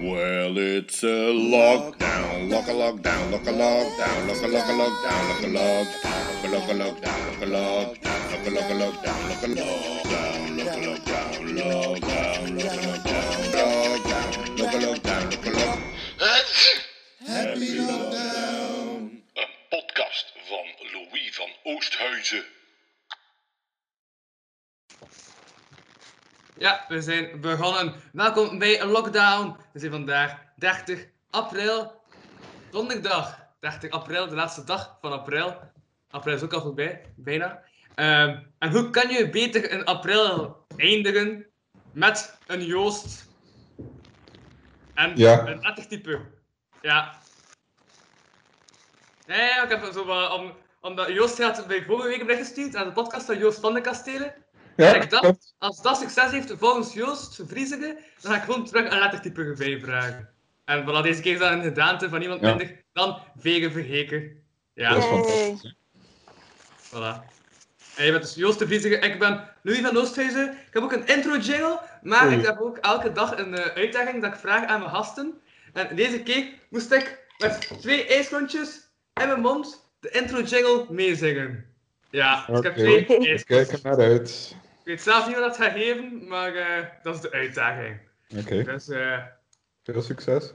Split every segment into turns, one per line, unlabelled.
Well, it's a lockdown, lock a lockdown, lock a lockdown, lock a lock a lockdown, lock a lockdown, lock a lockdown, lock a lockdown, lock a lock a lockdown, lock a lockdown, lock a lockdown, lockdown, lock a lockdown, lockdown, lock a lockdown, lock a lock. Happy lockdown.
Een podcast van Louis van Oosthuizen.
Ja, we zijn begonnen. Welkom bij een lockdown. We zijn vandaag 30 april. Donderdag 30 april, de laatste dag van april. April is ook al voorbij, bijna. Ehm, en hoe kan je beter in april eindigen met een Joost en
Ja.
een lettertype? Ja. Ja, ja, ik heb zo wat, om, omdat Joost had bij vorige week een bericht gestuurd aan de podcast van Joost van de Kastelen.
Ja,
ik dacht,
klopt.
als dat succes heeft volgens Joost Vriezige, dan ga ik gewoon terug een lettertype erbij vragen. En voilà, deze keer is dat een gedaante van iemand
Ja.
minder dan Vegen Verheken. Ja,
Dat is fantastisch.
voilà. En je bent dus Joost de Vriezige, ik ben Louis van Oosthuizen. Ik heb ook een intro jingle, maar
Oei.
ik heb ook elke dag een eh, uitdaging dat ik vraag aan mijn gasten. En deze keer moest ik met twee ijsklontjes in mijn mond de intro jingle meezingen. Ja, dus ik heb twee
We
ijsklontjes.
kijken naar uit.
Ik weet zelf niet wat dat gaat geven, maar eh, dat is de uitdaging.
Oké,
Dus eh,
veel succes.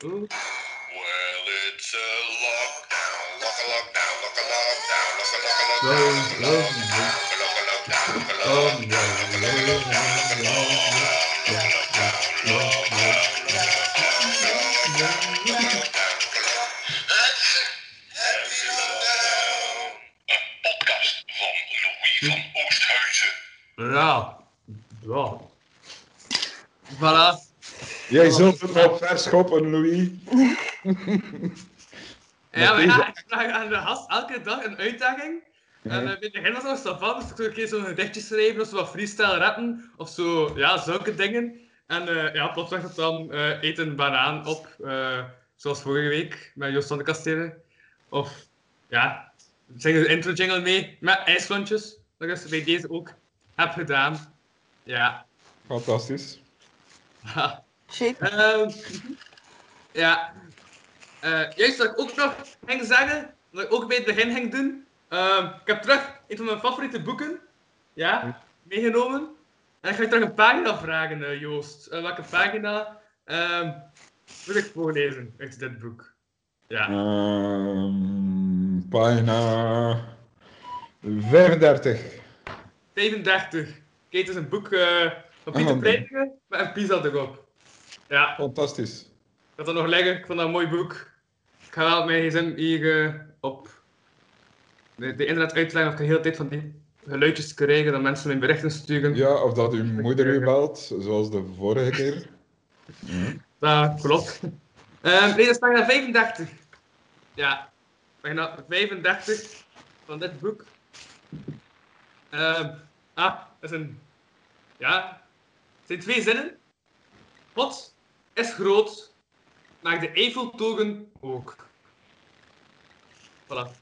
Well, it's a lockdown, lock a lockdown, lock a lockdown, lock a lock a lockdown, lock a lockdown, lock a lockdown, lock a lockdown, lock a Happy
Ja. Ja. Voilà.
Jij zult het nog verschoppen, Louis.
Ja, maar
deze-
ja, ik vraag aan de gast elke dag een uitdaging. En uh, bij het begin was nog van, dus ik zou een keer zo'n gedichtje schrijven of zo wat freestyle rappen of zo, ja, zulke dingen. En eh, ja, plots werd het dan eh eet een banaan op, eh, zoals vorige week met Joost van de Kastelen. Of ja, zing de intro jingle mee met ijsklontjes, dat dus bij deze ook heb gedaan. Ja.
Fantastisch.
Shit.
Ehm, ja. Eh, juist wat ik ook nog ging zeggen, wat ik ook bij het begin ging doen. Ehm, ik heb terug een van mijn favoriete boeken ja, meegenomen. En ik ga je terug een pagina vragen, eh, Joost. Eh, welke pagina ehm wil ik voorlezen uit dit boek? Ja.
Ehm pagina 35.
35. Kijk, het is een boek eh, van Pieter Pleitingen met een pizza erop. Ja.
Fantastisch.
Ik had dat nog liggen, ik vond dat een mooi boek. Ik ga wel mijn gsm hier eh, op de, de internet uitleggen of ik de hele tijd van die geluidjes krijgen dat mensen mijn berichten sturen.
Ja, of dat uw moeder u belt, zoals de vorige keer.
Dat klopt. Ehm nee, dat is pagina 35. Ja, pagina 35 van dit boek. Ehm ah, dat is een... Ja, het zijn twee zinnen. God is groot, maar de Eiffeltoren ook. Voilà.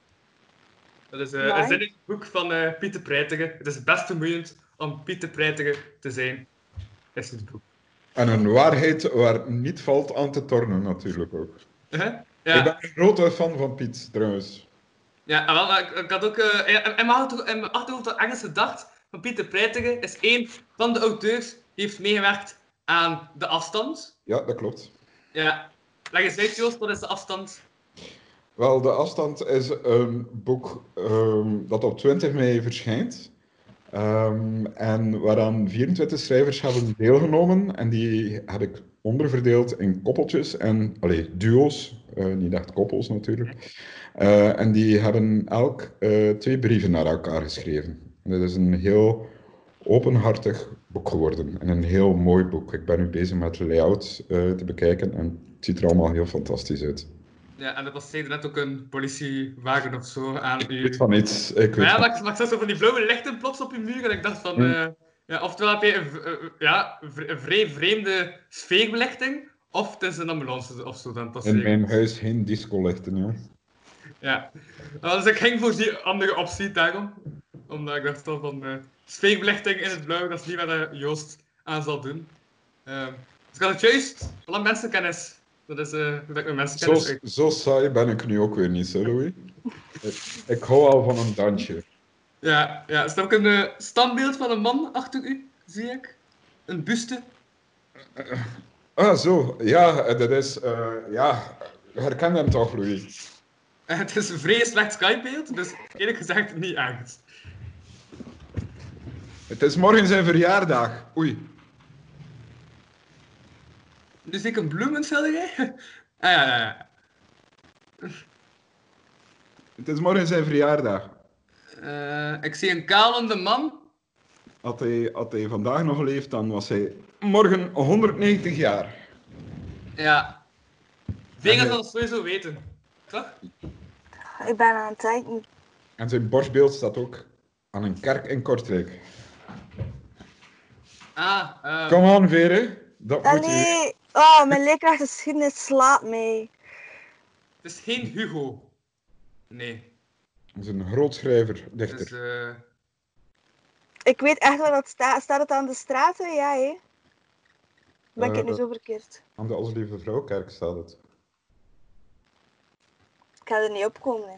Dat is eh, een zin in het boek van eh, Pieter Preitigen. Het is best vermoeiend om Pieter Preitigen te zijn. Is het boek.
En een waarheid waar niet valt aan te tornen, natuurlijk ook.
Uh-huh.
Ik
Ja.
ben een grote fan van Piet, trouwens.
Ja, en wel, maar ik, ik had ook eh, in, in mijn achterhoofd- in mijn achterhoofd al ergens gedacht van Pieter Preitigen is één van de auteurs die heeft meegewerkt aan De Afstand.
Ja, dat klopt.
Ja, leg eens uit Joost, wat is De Afstand?
Wel, De Afstand is een boek ehm, dat op 20 mei verschijnt. Ehm, en waaraan 24 schrijvers hebben deelgenomen. En die heb ik onderverdeeld in koppeltjes en allee, duo's, eh, niet echt koppels natuurlijk. Eh, en die hebben elk eh, twee brieven naar elkaar geschreven. En het is een heel openhartig boek geworden en een heel mooi boek. Ik ben nu bezig met de layout te bekijken en het ziet er allemaal heel fantastisch uit.
Ja, en er passeerde net ook een politiewagen of zo aan
Ik
u.
weet van iets. Ik weet
ja,
van-
maar ik, ik zag zo van die blauwe lichten plots op je muur en ik dacht van...
Hmm.
Eh, ja, oftewel heb je een, v- eh, ja, een vrij vreemde sfeerbelichting, of het is een ambulance of zo dan
In mijn huis geen discolichten, ja.
Ja. Uh, dus ik ging voor die andere optie daarom. Omdat ik dacht van uh, sfeerbelichting in het blauw, dat is niet wat uh, Joost aan zal doen. Uh, dus ik had het juist, alle mensenkennis. Dat is uh, hoe ik mijn mensenkennis
zo, zo saai ben ik nu ook weer niet, hè, Louis? ik, ik hou al van een dansje.
Ja, ja. Is er ook een uh, standbeeld van een man achter u, zie ik? Een buste?
ah, zo. Ja, dat is... Uh, ja, herken hem toch, Louis?
het is een vrij slecht Skype-beeld, dus eerlijk gezegd niet angst.
Het is morgen zijn verjaardag. Oei.
Dus ik een bloemenschilderij? ah ja, ja, ja.
Het is morgen zijn verjaardag.
Uh, ik zie een kalende man.
Had hij, had hij vandaag nog geleefd, dan was hij morgen 190 jaar.
Ja. Vega zal het sowieso weten. Toch?
Ik ben aan het denken.
En zijn borstbeeld staat ook aan een kerk in Kortrijk.
Ah, uh...
Kom aan, Vere. Dat moet
je... Oh, mijn leerkrachtgeschiedenis slaat mee.
Het is geen Hugo. Nee.
Dat is een grootschrijver, dichter.
Dus, uh...
Ik weet echt waar dat staat. Staat het aan de straten? Ja, hé. Ben ik het nu zo verkeerd?
Aan de Als Lieve Vrouwkerk staat het.
Ik ga er niet op komen. Hè.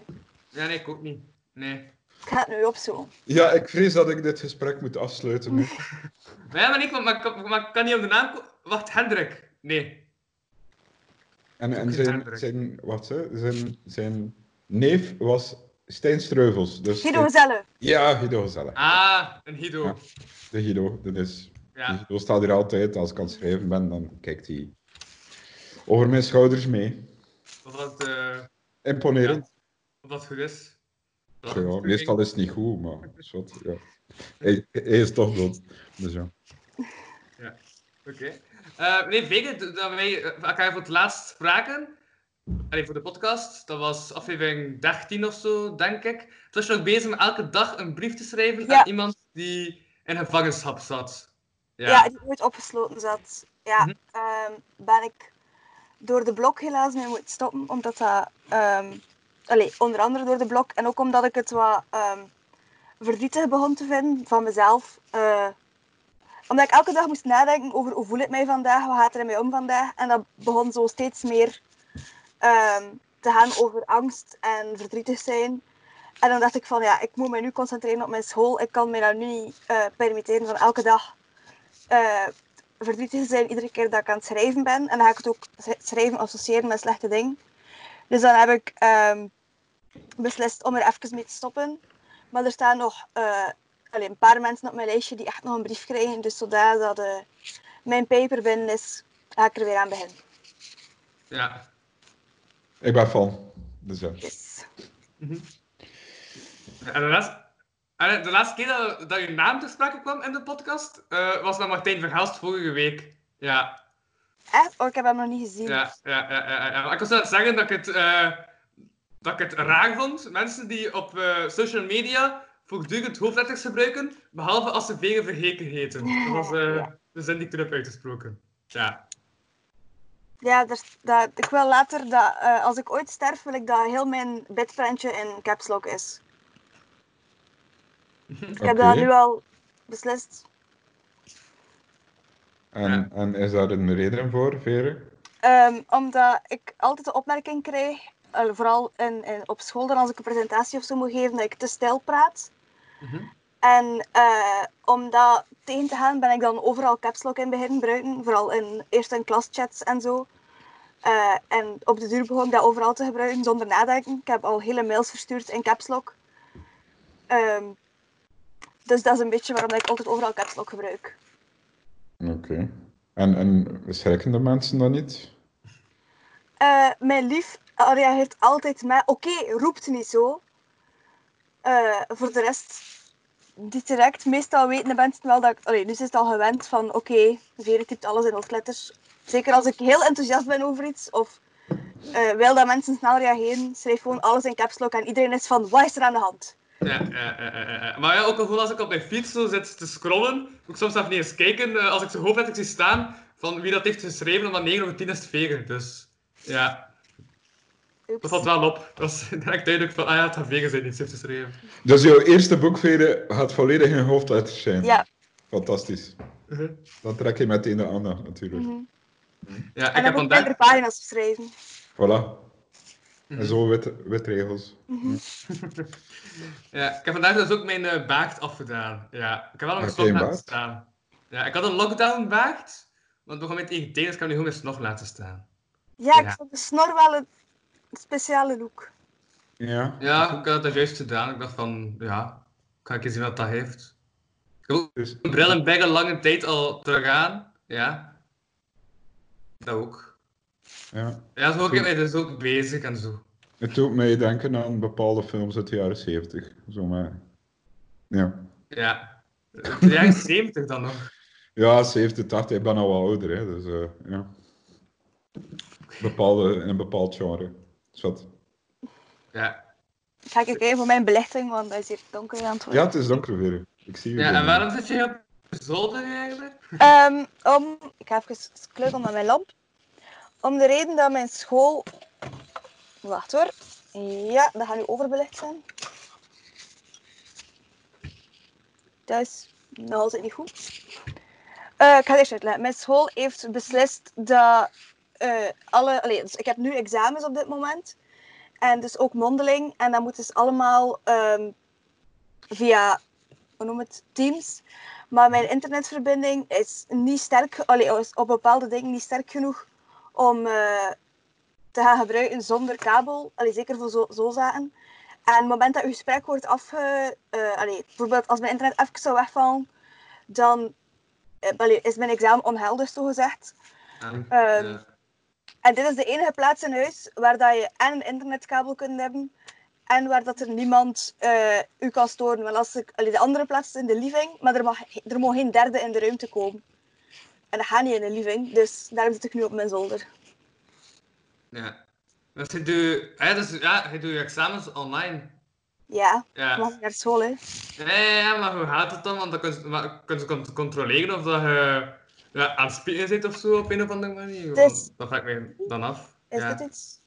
Ja, nee, ik ook niet. Nee.
Ik ga het nu opzoeken.
Ja, ik vrees dat ik dit gesprek moet afsluiten. Nu.
maar ja, maar ik, maar, maar, kan niet op de naam komen. Wacht, Hendrik. Nee.
En, en zijn, zijn, wat, hè? Zijn, zijn neef was Stijn Streuvels. Dus
Guido Gezelle.
Ja, Guido Gezelle.
Ah, een Guido. Ja,
de Guido, dat is... Ja. Guido staat hier altijd. Als ik aan het schrijven ben, dan kijkt hij over mijn schouders mee.
Of dat... Uh...
Imponerend.
Ja. Dat goed is.
Dat ja, meestal is het niet goed, maar wat, ja. Hij, hij, is toch dood. Dus ja.
Ja, oké. Okay. Uh, nee, Vega, dat wij elkaar voor het laatst spraken, Allee, voor de podcast, dat was aflevering 13 of zo, denk ik. Toen was je nog bezig met elke dag een brief te schrijven
ja.
aan iemand die in gevangenschap zat.
Ja, ja die ooit opgesloten zat. Ja, mm -hmm. um, ben ik door de blok helaas mee moeten stoppen, omdat dat... Um, allee, onder andere door de blok en ook omdat ik het wat um, verdrietig begon te vinden van mezelf. Uh, omdat ik elke dag moest nadenken over hoe voel ik mij vandaag, wat gaat er in mij om vandaag. En dat begon zo steeds meer um, te gaan over angst en verdrietig zijn. En dan dacht ik van ja, ik moet me nu concentreren op mijn school. Ik kan me nou nu niet uh, permitteren van elke dag uh, verdrietig zijn iedere keer dat ik aan het schrijven ben. En dan ga ik het ook schrijven associëren met slechte dingen. Dus dan heb ik um, beslist om er even mee te stoppen. Maar er staan nog uh, alleen een paar mensen op mijn lijstje die echt nog een brief krijgen. Dus zodra dat mijn paper binnen is, ga ik er weer aan beginnen.
Ja.
Ik ben van. Dus ja.
Yes.
Mm -hmm. En de laatste, en de laatste keer dat, dat je naam ter sprake kwam in de podcast, uh, was met Martijn Verhelst vorige week. Ja.
Echt? Oh, ik heb hem nog niet gezien.
Ja, ja, ja. ja, ja. Ik was aan het zeggen dat ik het, uh, dat ik het raar vond. Mensen die op uh, social media voortdurend hoofdletters gebruiken, behalve als ze vegen vergeken heten. Dat was de zin die ik toen heb uitgesproken. Ja.
Ja, dat, dat, ik wil later dat uh, als ik ooit sterf, wil ik dat heel mijn bedprentje in caps lock is. Okay. Ik heb dat nu al beslist.
En, ja. en is daar een reden voor, Vere?
Um, omdat ik altijd de opmerking krijg, uh, vooral in, in, op school, dan als ik een presentatie of zo moet geven, dat ik te stijl praat.
Mm -hmm.
En uh, om dat tegen te gaan, ben ik dan overal caps lock in beginnen gebruiken. Vooral in, eerst in klaschats en zo. Uh, en op de duur begon ik dat overal te gebruiken zonder nadenken. Ik heb al hele mails verstuurd in caps lock. Um, dus dat is een beetje waarom ik altijd overal caps lock gebruik.
Oké. Okay. En, en schrikken de mensen dan niet?
Uh, mijn lief reageert altijd met: Oké, okay, roept niet zo. Voor de rest direct. Meestal weten de mensen wel dat ik... Nu is het al gewend van, oké, okay, typt alles in hoofdletters. Zeker als ik heel enthousiast ben over iets, of uh, wil dat mensen snel reageren, schrijf gewoon alles in caps lock en iedereen is van, wat is er aan de hand?
Ja, ja, ja, ja. maar ja, ook al gewoon als ik op mijn fiets zo zit te scrollen, moet ik soms even niet eens kijken, als ik zo hoofdletters zie staan, van wie dat heeft geschreven, om dan 9 of 10 is te vegen. Dus, ja.
Oeps.
Dat valt wel op. Dat was direct duidelijk van, ah ja, het gaat Vega zijn iets heeft geschreven.
Dus jouw eerste boek, Vere, gaat volledig in hoofdletters zijn.
Ja.
Fantastisch.
Mhm.
Dan trek je meteen de aandacht, natuurlijk.
Mhm.
Ja, ik
En
heb vandaag...
minder pagina's geschreven.
Voilà.
Mhm.
En zo wit, wit regels.
Ja, ik heb vandaag dus ook mijn eh, baard afgedaan. Ja, ik heb wel nog een snor laten
baard?
staan. Ja, ik had een lockdown baard, want we gaan met tegen dus ik heb nu gewoon mijn snor laten staan.
Ja, ik
Ja.
vond de snor wel een speciale look.
Ja.
Ja, ik had dat juist gedaan. Ik dacht van, ja, kan ik eens zien wat dat heeft. Ik heb ook
Dus,
een bril en bag een lange tijd al terug aan. Ja. Dat ook.
ja.
Ja, zo ook, ik dus ook bezig en zo.
Het doet mij denken aan bepaalde films uit de jaren 70. Zo maar. Ja.
Ja. De jaren 70 dan nog.
Ja, 70, 80. Ik ben al wel ouder, hè. Dus, eh, ja. Bepaalde, in een bepaald genre. Zat.
Ga
Ja.
ik kijken voor mijn belichting, want hij is hier donker aan het
Ja,
worden.
het is donker weer. Ik zie je.
Ja, en waarom zit je op de zolder eigenlijk?
Ehm, om, ik ga even kleuteren met mijn lamp. Om de reden dat mijn school... Wacht hoor. Ja, dat gaat nu overbelicht zijn. Dat is nog altijd niet goed. Eh, ik ga het eerst uitleggen. Mijn school heeft beslist dat eh, alle... Allee, dus ik heb nu examens op dit moment. En dus ook mondeling. En dat moet dus allemaal ehm, via... Hoe noem het? Teams. Maar mijn internetverbinding is niet sterk, allee, op bepaalde dingen niet sterk genoeg om eh, te gaan gebruiken zonder kabel. Allee, zeker voor zo, zo zaken. En op het moment dat uw gesprek wordt afge... allee, bijvoorbeeld als mijn internet even zou wegvallen, dan allee, is mijn examen onhelder, zo gezegd.
Ehm,
Ehm, En dit is de enige plaats in huis waar dat je en een internetkabel kunt hebben en waar dat er niemand eh, u kan storen. Want als ik, allee, de andere plaats is in de living, maar er mag, er mag geen derde in de ruimte komen. En dat gaat niet in de living, dus daarom zit ik nu op mijn zolder.
Ja. Dus je doet, ja, dus, ja, je doet je examens online.
Ja,
Ja.
mag naar school, hè.
Ja, ja, ja, maar hoe gaat het dan? Want dan kun je, kun je con- controleren of dat je ja, aan het zit of zo op een of andere manier.
Dus-
dat vraag ik me dan af.
Is
ja.
dit iets?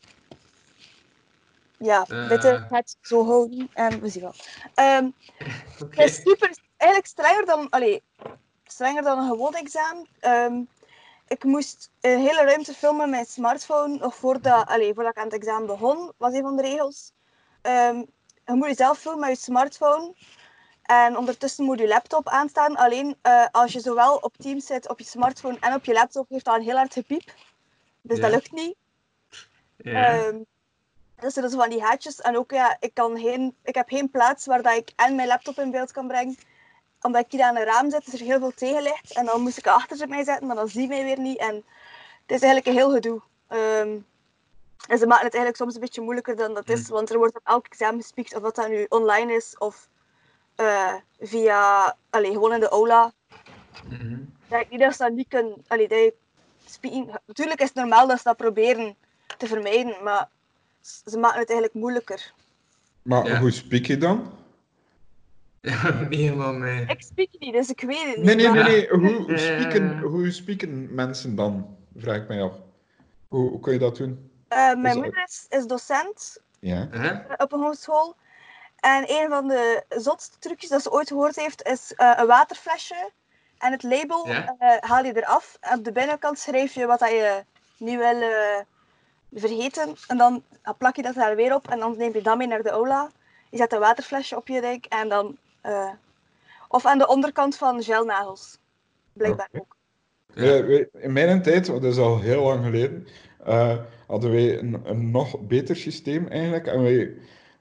Ja,
Eh.
dit gaat zo houden en we zien wel. Ehm. Het is super, eigenlijk strenger dan, allee, strenger dan een gewoon examen. Ehm, ik moest een hele ruimte filmen met mijn smartphone, nog voordat, allee, voordat ik aan het examen begon, was een van de regels. Ehm, je moet jezelf filmen met je smartphone. En ondertussen moet je laptop aanstaan. Alleen eh, als je zowel op Teams zit, op je smartphone en op je laptop, heeft dat een heel hard gepiep. Dus dat lukt niet.
Ja.
Ehm, dus er is van die haatjes. En ook, ja, ik, kan geen, ik heb geen plaats waar dat ik en mijn laptop in beeld kan brengen. Omdat ik hier aan een raam zit, is er heel veel tegenlicht. En dan moest ik achter mij zetten, maar dan zie je mij weer niet. En het is eigenlijk een heel gedoe. Ehm, en ze maken het eigenlijk soms een beetje moeilijker dan dat is. Want er wordt op elk examen gespiekt, of dat dat nu online is of eh, via, allee, gewoon in de aula.
Mhm.
Dat ik niet dat ze dat niet kunnen. Allee, dat spieken- Natuurlijk is het normaal dat ze dat proberen te vermijden, maar ze maken het eigenlijk moeilijker.
Maar
Ja.
hoe spreek je dan?
Ja, niet helemaal mee.
Ik spreek niet, dus ik weet het niet.
Nee, nee, nee.
maar-
nee. Hoe,
Ja.
spreken, hoe spreken mensen dan? Vraag ik mij af. Hoe, hoe kun je dat doen?
Eh, mijn moeder is, is docent
Ja.
Huh?
op een hogeschool. En een van de zotste trucjes dat ze ooit gehoord heeft, is eh, een waterflesje. En het label
Ja?
eh, haal je eraf. En op de binnenkant schrijf je wat dat je niet wil eh, vergeten. En dan plak je dat daar weer op. En dan neem je dat mee naar de aula. Je zet een waterflesje op je dek. En dan... eh, of aan de onderkant van gelnagels. Blijkbaar ook.
Ja.
In mijn tijd, want dat is al heel lang geleden, eh, hadden wij een, een nog beter systeem eigenlijk. En wij,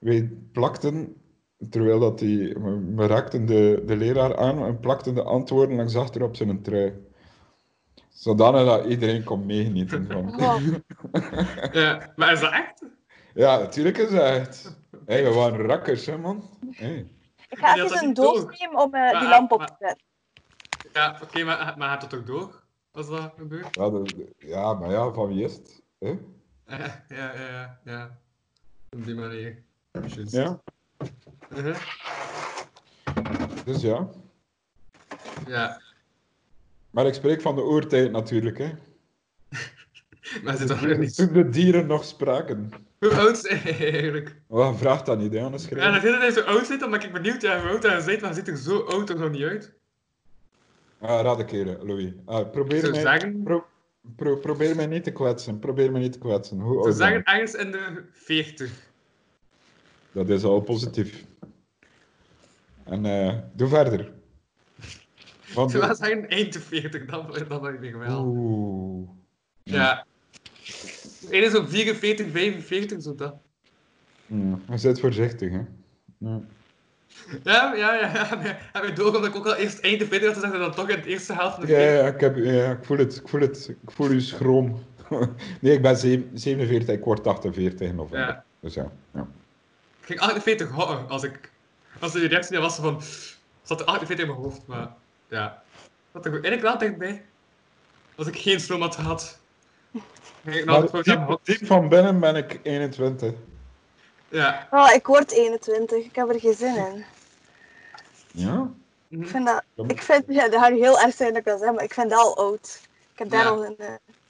wij plakten, terwijl dat die, we raakten de, de leraar aan en plakten de antwoorden langs achter op zijn trui. Zodanig dat iedereen kon meegenieten van.
Oh,
Ja, maar is dat echt?
Ja, natuurlijk is dat echt. Hey, we waren rakkers, hè, man. Hey.
ik ga even een doos nemen om eh, die
Maar-
lamp op te zetten.
Ja, oké, maar, maar gaat dat ook door? Als dat gebeurt?
Ja, ja, maar ja, van wie is het? Hè?
Ja, ja, ja, ja. Op die manier.
Ja,
Mhm.
dus ja.
Ja.
Maar ik spreek van de oertijd natuurlijk, hè.
Maar zit er niet.
Toen de dieren nog spraken.
Hoe oud is hij eigenlijk?
Oh, vraag dat niet, hè, anders
Ja,
schrijf
dat hij zo oud zit, dan ben ik benieuwd ja, hoe oud hij zit, maar hij ziet er zo oud toch nog niet uit.
Ah, raad een keer, Louis. Ah,
Ik
probeer, mij,
zeggen,
pro- pro- probeer mij niet te kwetsen. Probeer mij niet te kwetsen. Hoe oud ben
zeggen ergens in de 40.
Dat is al positief. En eh, doe verder. Want,
zeggen eind de 40, dan, dan ben ik wel.
Oeh.
Ja. Eén is op 44, 45, zo dat.
Hmm, Je zit voorzichtig, hè. Ja.
Ja, ja, ja. ja. maar Heb je door omdat ik ook al eerst eind de 40 had gezegd en dan toch in de eerste helft van de
Ja,
40?
ja, ik, heb, ja, ik voel het. Ik voel het. Ik voel uw schroom. nee, ik ben zeven- 47, ik word 48 in november.
Ja.
Dus ja. ja.
Ik ging 48 houden als ik... Als de reactie was van... Zat er 48 in mijn hoofd, maar... Ja. Dat er eigenlijk wel dichtbij. Als ik geen stroom had voor
diep, diep van binnen ben ik 21.
Ja.
Oh, ik word 21. Ik heb er geen zin in.
Ja?
Ik vind dat... Ik vind... Ja, dat gaat nu heel erg zijn dat ik dat zeg, maar ik vind dat al oud. Ik heb daar
Ja.
al een...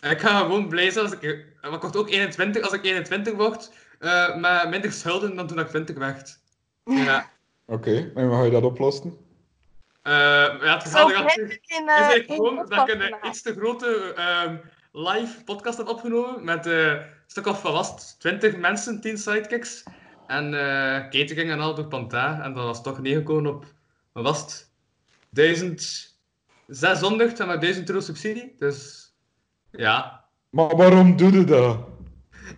eh,
Ik ga gewoon blij zijn als ik... Maar ik word ook 21 als ik 21 word. Eh met minder schulden dan toen ik 20 werd. Ja.
Oké, en hoe ga je dat oplossen?
Eh, ja, het gezellig is
eh, in
gewoon dat ik een iets te grote ehm, live podcast heb opgenomen met eh, een stuk of het, 20 mensen, 10 sidekicks. En eh catering en al door Panta. En dat was toch neergekomen op, wat was het? 1600 en maar 1000 euro subsidie. Dus ja,
Maar waarom doe je dat?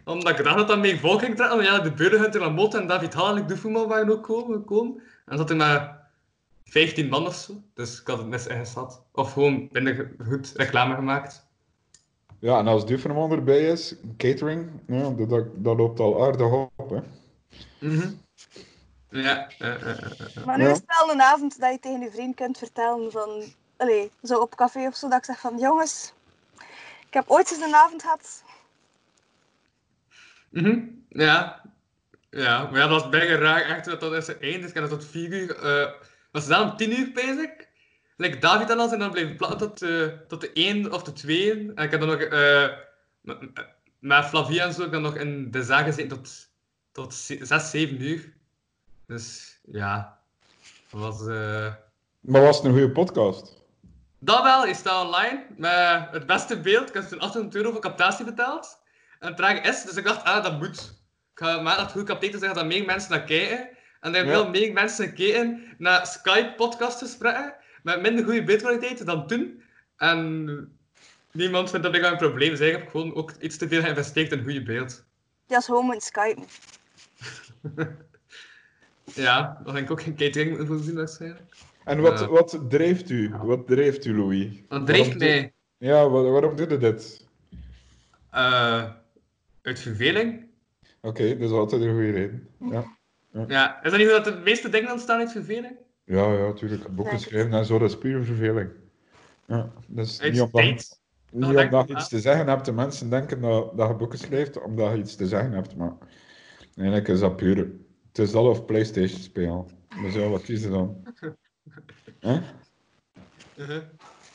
Omdat ik dacht dat dat mee volk ging trekken. Maar ja, de Burgerhunter Lamotte en David Hall en ik Doefumo waren ook komen. gekomen. En zat er maar 15 man of zo. Dus ik had het mis ingeschat. Of gewoon minder goed reclame gemaakt.
Ja, en als Duverman erbij is, catering, ja, dat, dat, dat loopt al aardig op. Hè.
Mhm. Ja.
Maar nu is het wel een avond dat je tegen je vriend kunt vertellen van... Allee, zo op café of zo, dat ik zeg van... Jongens, ik heb ooit eens een avond gehad.
Mhm. Ja. Ja, maar ja, dat was bijna raar echt dat dat is. Ik heb dat tot 4 uur. eh was het dan om 10 uur bezig? Like David en al zijn dan blijven platten tot, eh, tot de 1 of de 2. En ik heb dan nog eh, met, Flavia en zo ik dan nog in de zaal gezeten tot, tot 6, 7 uur. Dus ja, dat was.
Maar was het een goede podcast?
Dat wel, is staat online met het beste beeld. Ik heb toen 800 euro voor captatie betaald. En het traag is, dus ik dacht, ah, dat moet. Ik ga maar dat goed capteren zeggen dat meer mensen naar kijken. En er hebben
Ja.
wel meer mensen kijken naar Skype-podcastgesprekken met minder goede beeldkwaliteit dan toen. En niemand vindt dat ik een probleem is. Eigenlijk heb ik gewoon ook iets te veel geïnvesteerd in goede beeld.
Ja, is gewoon met Skype.
Ja, dan denk ik ook geen catering moeten voorzien waarschijnlijk.
En wat,
Ja.
wat drijft u? Wat drijft u, Louis?
Dat drijft
Waarom
mij
Ja, wa- waarom doe je dit?
eh, uit verveling.
Oké, dat is altijd een goede reden. Ja,
Ja, is dat niet zo dat de meeste dingen ontstaan uit verveling?
ja, ja natuurlijk. Boeken schrijven en zo, dat is puur verveling. Ja, dat is
Uit
niet omdat,
tijd?
niet omdat je iets te zeggen hebt. De mensen denken dat, dat je boeken schrijft omdat je iets te zeggen hebt, maar eigenlijk is dat puur. Het is dat of Playstation spelen. Dus ja, wat kiezen dan? Hè?
Uh-huh.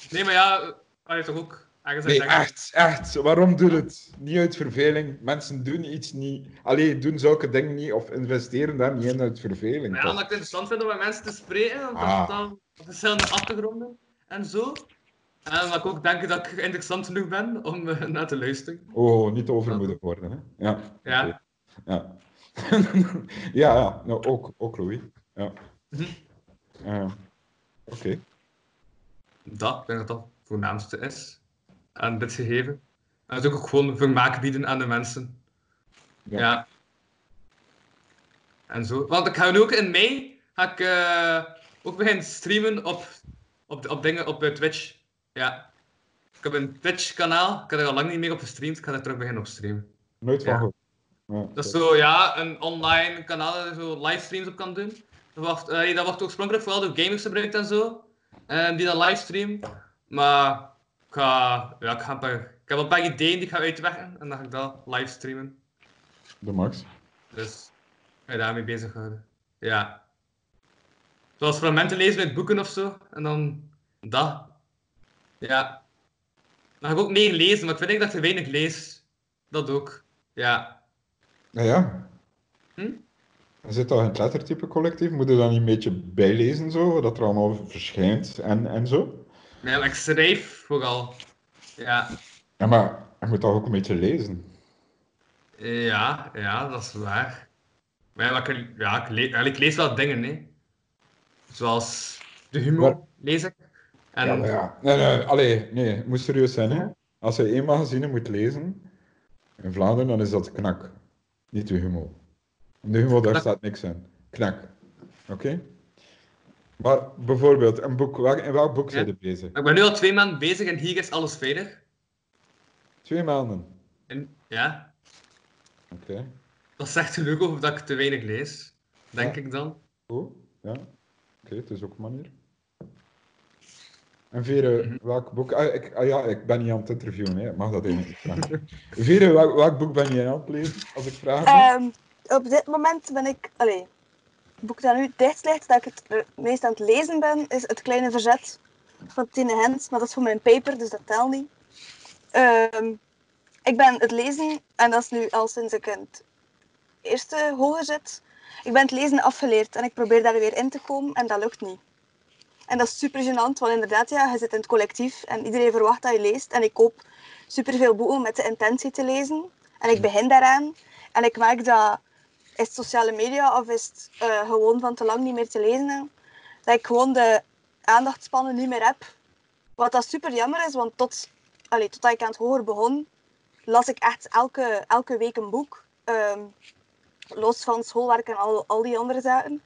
Nee, maar ja, je toch ook
Nee,
denken?
echt, echt. Waarom doe je het? Niet uit verveling. Mensen doen iets niet. Allee, doen zulke dingen niet of investeren daar niet in uit verveling.
Ja,
toch?
omdat ik het interessant vind om met mensen te spreken, want
Ah.
dan op verschillende achtergronden en zo. En omdat ik ook denk dat ik interessant genoeg ben om eh, naar te luisteren.
Oh, niet overmoedig worden, hè? Ja.
Ja.
Ja. ja, ja. Nou, ook, ook Louis. Ja.
Mhm.
Oké.
Dat, ik denk dat dat het voornaamste is aan dit gegeven. En het ook gewoon vermaak bieden aan de mensen.
Ja.
Ja. En zo. Want ik ga nu ook in mei ga ik eh, ook beginnen streamen op, op, op dingen op eh, Twitch. Ja. Ik heb een Twitch kanaal. Ik heb er al lang niet meer op gestreamd. Ik ga er terug beginnen op streamen.
Nooit van
Ja.
Ja,
Dat is zo, ja, een online kanaal dat je zo livestreams op kan doen. Dat wordt, eh, dat wordt oorspronkelijk vooral door gamers gebruikt en zo. En die dan livestream. Maar ik ga, ja, ik ga een paar, ik heb een paar ideeën die ik ga uitwerken. En dan ga ik dat livestreamen.
De max.
Dus ga je daarmee bezighouden. Ja. Zoals fragmenten lezen uit boeken of zo. En dan dat. Ja. Maar ik heb ook meer lezen, maar ik vind echt dat je weinig leest. Dat ook. Ja.
Nou ja.
Hm?
Je zit al in het lettertype collectief, moet je dan niet een beetje bijlezen, zo, dat er allemaal verschijnt en, en zo?
Nee, maar ik schrijf vooral. Ja.
Ja, maar je moet toch ook een beetje lezen.
Ja, ja, dat is waar. Maar ja, ik, ja, ik, le- ik lees wel dingen, hè. Zoals de humor
Maar-
lees ik. En
Ja, ja. Nee, nee, allee, nee, het moet serieus zijn, hè. Als je één magazine moet lezen, in Vlaanderen, dan is dat knak. Niet de humo. In de humo, daar
Knak.
staat niks in. Knak. Oké? Maar bijvoorbeeld, een boek, welk, in welk boek
Ja.
zijn je bezig?
ik ben nu al twee maanden bezig en hier is alles veilig.
Twee maanden.
En ja,
Oké.
dat zegt genoeg over dat ik te weinig lees. Denk
Ja.
ik dan.
Goed, ja. Oké, het is ook een manier. En Vere,
Mhm.
welk boek... Ah, ik, ah ja, ik ben niet aan het interviewen, hè. Mag dat even niet vragen. Vere, welk, welk boek ben jij aan het lezen, als ik vraag?
Ehm, op dit moment ben ik, allee, boek dat nu dicht ligt, dat ik het er meest aan het lezen ben, is Het Kleine Verzet van Tine Hens. Maar dat is voor mijn paper, dus dat telt niet. Ehm, ik ben het lezen, en dat is nu al sinds ik in het eerste hoger zit, ik ben het lezen afgeleerd en ik probeer daar weer in te komen en dat lukt niet. En dat is super gênant, want inderdaad, ja, je zit in het collectief en iedereen verwacht dat je leest. En ik koop superveel boeken met de intentie te lezen. En ik begin daaraan. En ik merk dat, is het sociale media of is het eh, gewoon van te lang niet meer te lezen, dat ik gewoon de aandachtspannen niet meer heb. Wat dat super jammer is, want tot, allee, totdat ik aan het hoger begon, las ik echt elke, elke week een boek. Ehm, los van schoolwerk en al, al die andere zaken. En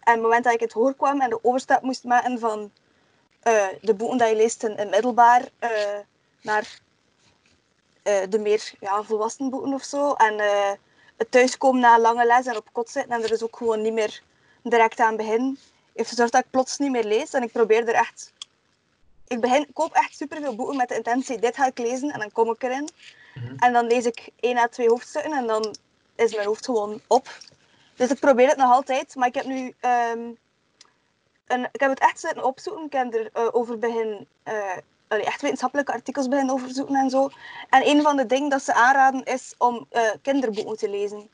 op het moment dat ik het hoor kwam en de overstap moest maken van eh, de boeken die je leest in, het middelbaar eh, naar de meer ja, volwassen boeken of zo. En het thuiskomen na een lange les en op kot zitten en er is ook gewoon niet meer direct aan begin, heeft gezorgd dat ik plots niet meer lees. En ik probeer er echt... Ik begin, koop echt superveel boeken met de intentie, dit ga ik lezen en dan kom ik erin. En dan lees ik één à twee hoofdstukken en dan is mijn hoofd gewoon op. Dus ik probeer het nog altijd, maar ik heb nu... ehm, een, ik heb het echt zitten opzoeken. Ik heb er eh, over begin... eh, allee, echt wetenschappelijke artikels beginnen overzoeken en zo. En een van de dingen dat ze aanraden is om eh, kinderboeken te lezen.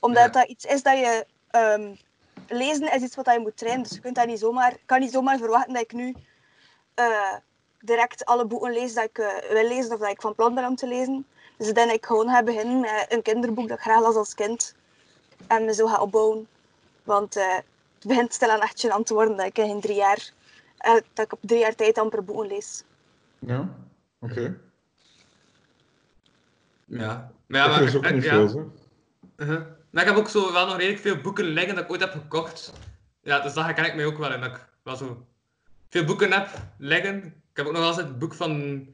Omdat
Ja.
dat iets is dat je... ehm, lezen is iets wat je moet trainen. Dus je kunt dat niet zomaar, kan niet zomaar verwachten dat ik nu eh, direct alle boeken lees dat ik eh, wil lezen of dat ik van plan ben om te lezen. Dus ik denk dat ik gewoon ga beginnen met een kinderboek dat ik graag las als kind. En me zo ga opbouwen. Want eh, het begint stilaan echt gênant te worden dat ik in drie jaar, dat ik op drie jaar tijd amper boeken lees.
Ja, oké.
Ja. Maar ja,
dat
maar,
is ook
ik-
niet
ja.
veel.
Uh-huh. Maar ik heb ook zo wel nog redelijk veel boeken liggen dat ik ooit heb gekocht. Ja, dus daar herken ik mij ook wel in. Dat ik wel zo veel boeken heb liggen. Ik heb ook nog wel eens het boek van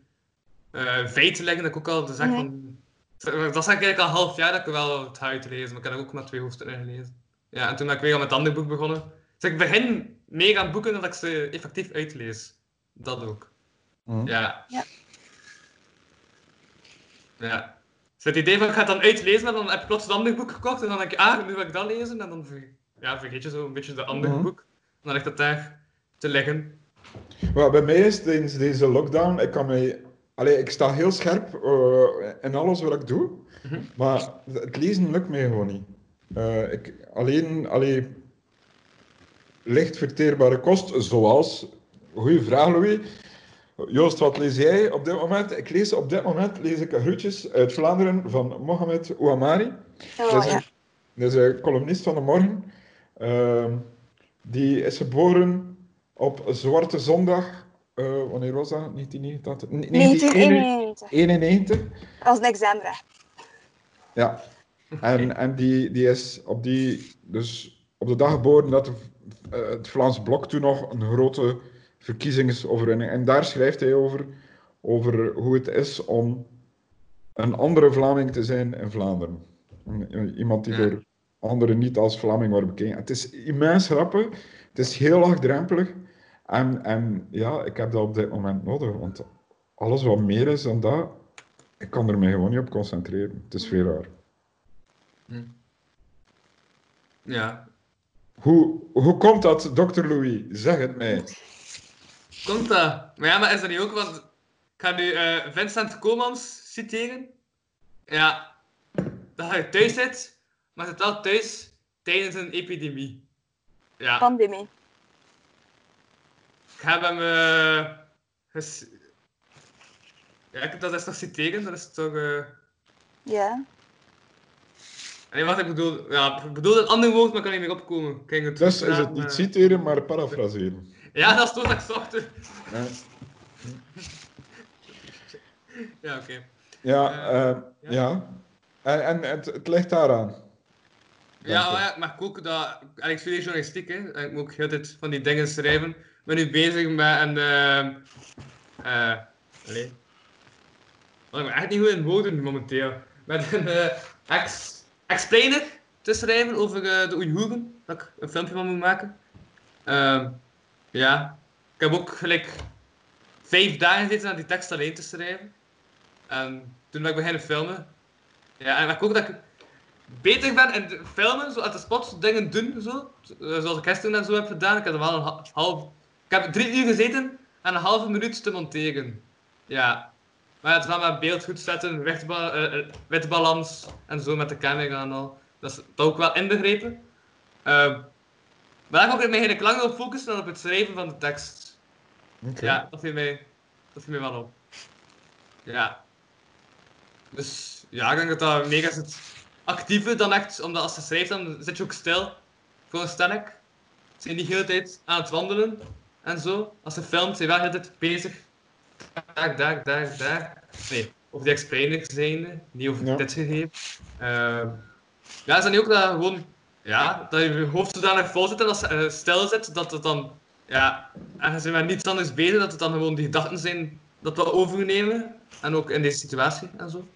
eh feiten liggen, dat ik ook al van... Dat zeg ik eigenlijk al een half jaar dat ik wel het huid lezen, maar ik heb ook maar twee hoofdstukken gelezen. Ja, en toen ben ik weer aan het andere boek begonnen. Dus ik begin meer aan boeken dan dat ik ze effectief uitlees. Dat ook.
Mhm.
Ja.
Ja.
Ja. Dus het idee van ik ga het dan uitlezen, maar dan heb ik plots een ander boek gekocht en dan denk je, ah, nu wil ik dat lezen. En dan ver- ja, vergeet je zo een beetje de andere
Mhm.
boek. En dan ligt dat daar te liggen.
Maar bij mij is tijdens deze lockdown, ik kan mij... Allee, ik sta heel scherp eh, in alles wat ik doe,
Mhm.
maar het lezen lukt mij gewoon niet. Eh, ik, alleen, allee, licht verteerbare kost, zoals... Goeie vraag, Louis. Joost, wat lees jij op dit moment? Ik lees op dit moment lees ik Groetjes uit Vlaanderen van Mohamed Ouamari. Dat is,
ja.
een, dat is een columnist van de morgen. Ehm, die is geboren op Zwarte Zondag. eh, wanneer was dat? 1989?
1991.
1991.
Als een examenrecht.
Ja. En, en die, die is op, die, dus op de dag geboren dat de, eh, het Vlaams Blok toen nog een grote verkiezingsoverwinning. En daar schrijft hij over, over hoe het is om een andere Vlaming te zijn in Vlaanderen. Iemand die
Ja.
door anderen niet als Vlaming wordt bekeken. Het is immens grappig. Het is heel laagdrempelig. En, en ja, ik heb dat op dit moment nodig. Want alles wat meer is dan dat, ik kan er mij gewoon niet op concentreren. Het is veel raar.
Ja.
Hoe, hoe komt dat, dokter Louis? Zeg het mij.
Komt dat? Maar ja, maar is dat niet ook, want ik ga nu eh, Vincent Komans citeren. Ja, dat hij thuis zit, maar zit wel thuis tijdens een epidemie. Ja,
Pandemie.
ik heb hem... eh, ges- Ja, ik heb dat eens nog citeren, dat is toch... eh,
Ja.
Nee, wat ik bedoel... Ja, ik bedoel een ander woord, maar ik kan niet meer opkomen. Kijk, het
Dus is het niet citeren, maar parafraseren.
Ja, dat is toch dat ik zocht.
Ja,
Ja, oké.
ja,
Eh,
eh, ja. En, en het, het ligt daaraan.
Ja, maar ja, ik ook dat... en Ik studeer journalistiek, hè. En ik moet ook heel tijd van die dingen schrijven. Ik ben nu bezig met een... ehm eh allee. Oh, ik ben echt niet goed in woorden momenteel. Met een ex, explainer te schrijven over de Oeigoeren. Dat ik een filmpje van moet maken. Ehm, ja. Ik heb ook gelijk vijf dagen gezeten aan die tekst alleen te schrijven. En toen ben ik beginnen filmen. Ja, en ik ook dat ik beter ben in filmen, zo uit de spot dingen doen, zo. Eh, Zoals ik gisteren net zo heb gedaan. Ik heb wel een ha- half... Ik heb drie uur gezeten en een halve minuut te monteren. Ja. Maar het wel met beeld goed zetten, eh, eh, witbalans en zo met de camera en al. Dat is ook wel inbegrepen. Ehm maar daar ga ik mij eigenlijk langer op focussen dan op het schrijven van de tekst. Ja, dat viel mij, dat viel mij wel op. Ja. Dus ja, ik denk dat dat mega zit actiever dan echt, omdat als je schrijft dan zit je ook stil. Gewoon. Ze zijn niet de hele tijd aan het wandelen en zo. Als je filmt, zijn wel de hele tijd bezig. Daar, daar, daar, daar. Nee, over die explainer zijnde, niet over
Ja.
dit gegeven. Ehm ja, is niet ook dat gewoon, ja, dat je hoofd zodanig vol zit en als je eh, stil zit, dat het dan, ja, en je bent met niets anders bezig, dat het dan gewoon die gedachten zijn dat we overnemen. En ook in deze situatie en zo.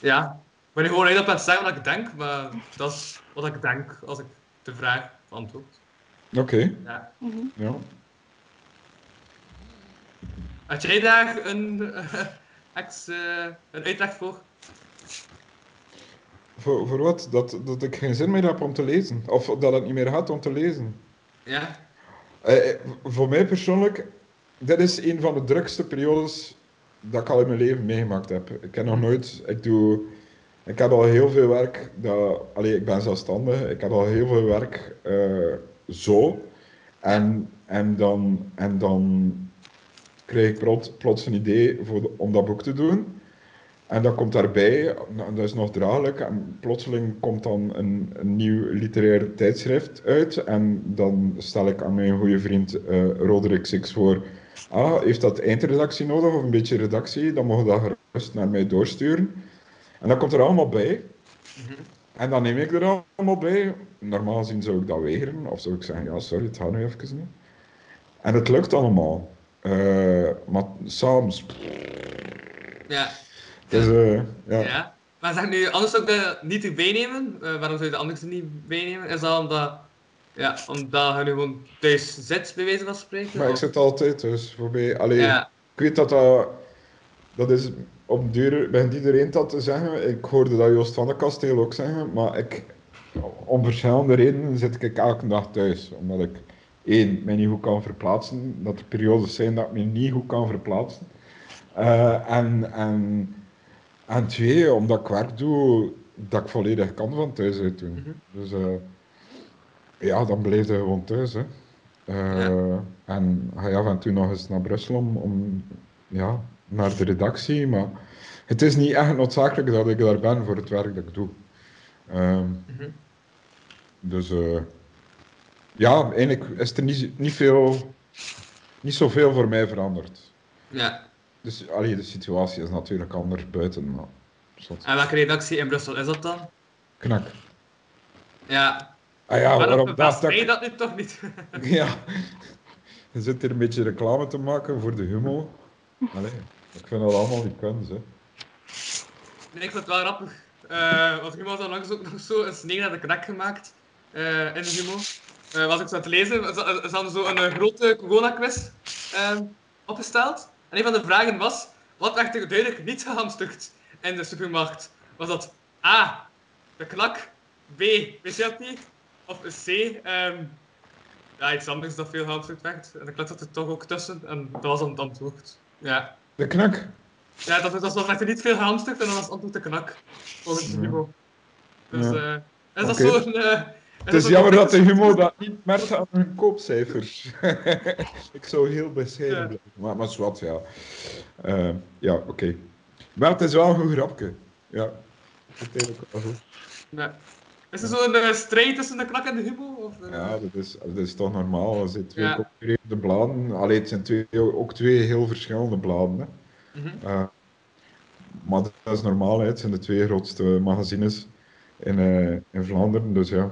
Ja, ik ben gewoon niet op aan het zeggen wat ik denk, maar dat is wat ik denk als ik de vraag beantwoord.
Oké,
Ja.
Ja.
Had jij daar een, ex, eh, een uitleg voor?
Voor, voor wat? Dat, dat ik geen zin meer heb om te lezen. Of dat het niet meer gaat om te lezen.
Ja?
Eh, eh, voor mij persoonlijk, dit is een van de drukste periodes dat ik al in mijn leven meegemaakt heb. Ik heb nog nooit, ik doe, ik heb al heel veel werk, dat, allee, ik ben zelfstandig, ik heb al heel veel werk eh, zo. En, en, dan, en dan krijg ik plots, plots een idee voor om dat boek te doen. En dat komt daarbij, dat is nog draaglijk, en plotseling komt dan een, een nieuw literair tijdschrift uit. En dan stel ik aan mijn goede vriend eh Roderick Six voor, ah, heeft dat eindredactie nodig of een beetje redactie? Dan mogen dat gerust naar mij doorsturen. En dat komt er allemaal bij. En dan neem ik er allemaal bij. Normaal gezien zou ik dat weigeren, of zou ik zeggen, ja, sorry, het gaat nu even niet. En het lukt allemaal. Eh, maar soms,
Ja.
Dus, eh, ja.
Ja. Maar zeg nu, anders zou ik dat niet erbij nemen. Eh, waarom zou je de anders er niet bij nemen? Is dat omdat, ja, omdat je nu gewoon thuis zit, bij wijze van spreken?
Maar ik zit altijd dus voorbij. Allee,
Ja.
ik weet dat dat, dat is op duur, begint iedereen dat te zeggen. Ik hoorde dat Joost van de Kasteel ook zeggen, maar ik, om verschillende redenen zit ik elke dag thuis. Omdat ik, één, mij niet goed kan verplaatsen. Dat er periodes zijn dat ik me niet goed kan verplaatsen. Eh, en, en, en twee, omdat ik werk doe dat ik volledig kan van thuis uit doen.
Mhm.
Dus eh, ja, dan blijf je gewoon thuis. Hè. Eh,
Ja.
En ga je af en toe nog eens naar Brussel om, om ja, naar de redactie. Maar het is niet echt noodzakelijk dat ik daar ben voor het werk dat ik doe.
Mhm.
Dus eh, ja, eigenlijk is er niet, niet, veel, niet zoveel voor mij veranderd.
Ja.
Dus allee, de situatie is natuurlijk anders buiten, maar zot.
En welke redactie in Brussel is dat dan?
knak.
Ja.
Ah ja,
waarom mij
ik...
dat nu toch niet?
Ja, je zit hier een beetje reclame te maken voor de humo. Allee, ik vind dat allemaal niet kunst, hè.
Nee, ik vind het wel grappig. Eh want iemand had langs ook nog zo een sneeuw naar de knak gemaakt eh, in de humo. Eh was ik zo aan het lezen, ze hadden zo een grote corona-quiz opgesteld. En een van de vragen was, wat werd er duidelijk niet gehamsterd in de supermarkt? Was dat A, de knak, B, wc-papier, of C, ehm, ja, iets anders dat veel gehamsterd werd. En de knak zat er toch ook tussen, en dat was dan het antwoord. Ja.
De knak.
Ja, dat, dat was echt niet veel gehamsterd en dan was het antwoord de knak. Volgens
Ja.
Hugo. Dus,
Ja.
eh, is dat
Oké.
zo'n...
Het is jammer dat de Humo dat niet merkt aan hun koopcijfers. ik zou heel bescheiden
Ja.
blijven. Maar, maar zwart, ja. Eh, ja, oké. Maar het is wel een goed grapje. Ja. Dat is eigenlijk wel goed.
Ja. Is er zo'n eh, strijd tussen de knak en de Hugo? Of, eh?
Ja, dat is, dat is toch normaal. Er zijn twee
Ja.
concurrerende bladen. Allee, het zijn twee, ook twee heel verschillende bladen. Hè.
Mhm.
Maar dat is normaal, hè. het zijn de twee grootste magazines in, in Vlaanderen. Dus ja,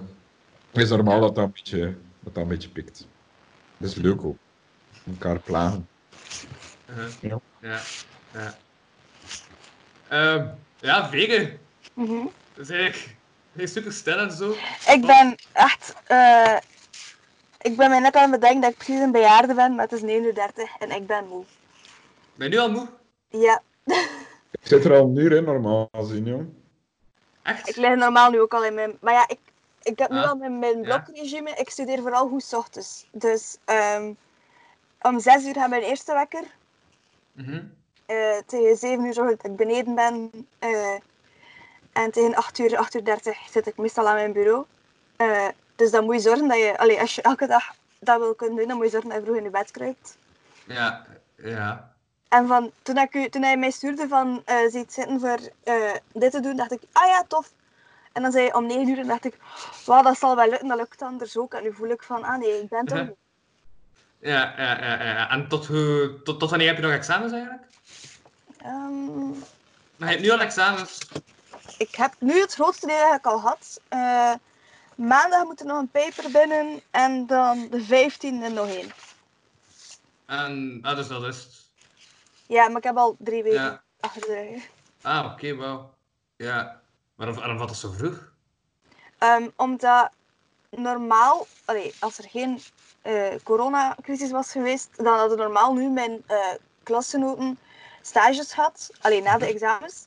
het is normaal dat dat een beetje, dat dat een beetje pikt. Dat is leuk ook. Elkaar plagen.
Uh-huh.
Ja.
Ja. Ja. Ehm, ja, vegen.
Mhm.
Dat is eigenlijk heel super stil en zo.
Ik ben echt... eh, ik ben mij net aan het bedenken dat ik precies een bejaarde ben, maar het is 39 en ik ben moe.
Ben je nu al moe?
Ja,
Ik zit er al een uur in, normaal gezien, joh.
Echt?
ik lig normaal nu ook al in mijn... Maar ja, ik, ik heb nu al mijn, mijn blokregime. Ik studeer vooral goed 's ochtends. Dus ehm, om 6 uur gaat mijn eerste wekker.
Mhm.
Eh, tegen 7 uur zorg ik dat ik beneden ben. Eh, en tegen 8 uur, 8 uur 30 zit ik meestal aan mijn bureau. Eh, dus dan moet je zorgen dat je, allee, als je elke dag dat wil kunnen doen, dan moet je zorgen dat je vroeg in je bed kruipt.
Ja. Ja.
En van, toen, ik, u- toen hij mij stuurde van, eh ziet zitten voor dit te doen, dacht ik, ah ja, tof. En dan zei hij om 9 uur en dacht ik, wauw, dat zal wel lukken, dat lukt anders ook. En nu voel ik van, ah nee, ik ben toch niet.
Ja, ja, ja, ja. En tot, hoe, tot, tot wanneer heb je nog examens eigenlijk?
Ehm,
Maar je hebt nu al examens.
ik heb nu het grootste deel eigenlijk al gehad. Eh, maandag moet er nog een paper binnen en dan de 15e nog één.
En, ah, dus dat is het.
Ja, maar ik heb al drie weken
Ja.
achter de rug.
Ah, oké, wauw. Ja. Waarom, waarom valt het zo vroeg?
Ehm, omdat normaal, allee, als er geen eh, coronacrisis was geweest, dan hadden normaal nu mijn eh klasgenoten stages gehad, alleen na de examens.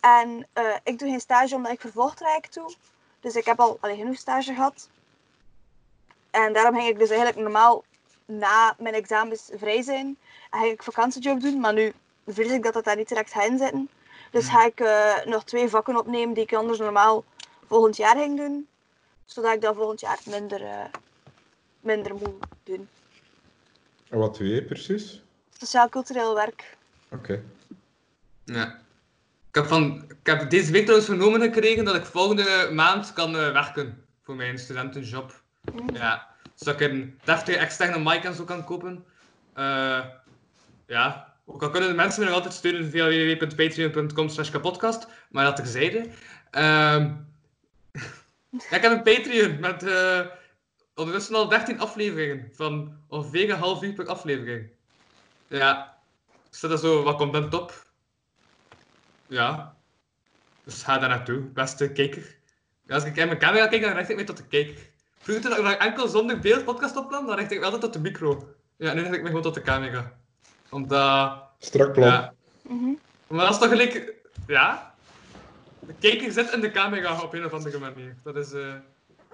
En eh, ik doe geen stage omdat ik vervolgtraject doe. Dus ik heb al allee, genoeg stage gehad. En daarom ging ik dus eigenlijk normaal na mijn examens vrij zijn. En ging ik vakantiejob doen, maar nu vrees ik dat dat daar niet direct gaat inzitten. Dus ga ik eh, nog twee vakken opnemen die ik anders normaal volgend jaar ging doen. Zodat ik dat volgend jaar minder, eh, minder moet doen.
En wat doe je precies?
Sociaal-cultureel werk.
Oké.
Ja. Ik heb, van, ik heb deze week trouwens vernomen gekregen dat ik volgende maand kan eh, werken voor mijn studentenjob.
Mm.
Ja. Zodat ik een deftige externe mic en zo kan kopen. Eh, ja. Ook al kunnen de mensen me nog altijd steunen via www.patreon.com slash kapodcast. Maar dat terzijde. Ehm ja, ik heb een Patreon met eh, ondertussen al 13 afleveringen. Van ongeveer een half uur per aflevering. Ja. Staat er zo wat content op. Ja. Dus ga daar naartoe, beste kijker. Als ik in mijn camera kijk, dan richt ik me tot de kijker. Vroeger toen ik enkel zonder beeld podcast opnam, dan richt ik me altijd tot de micro. Ja, nu richt ik me gewoon tot de camera. Omdat...
Strak plan.
Ja.
Mhm.
Maar dat is toch gelijk... Ja? De kijker zit in de camera op een of andere manier. Dat is, eh,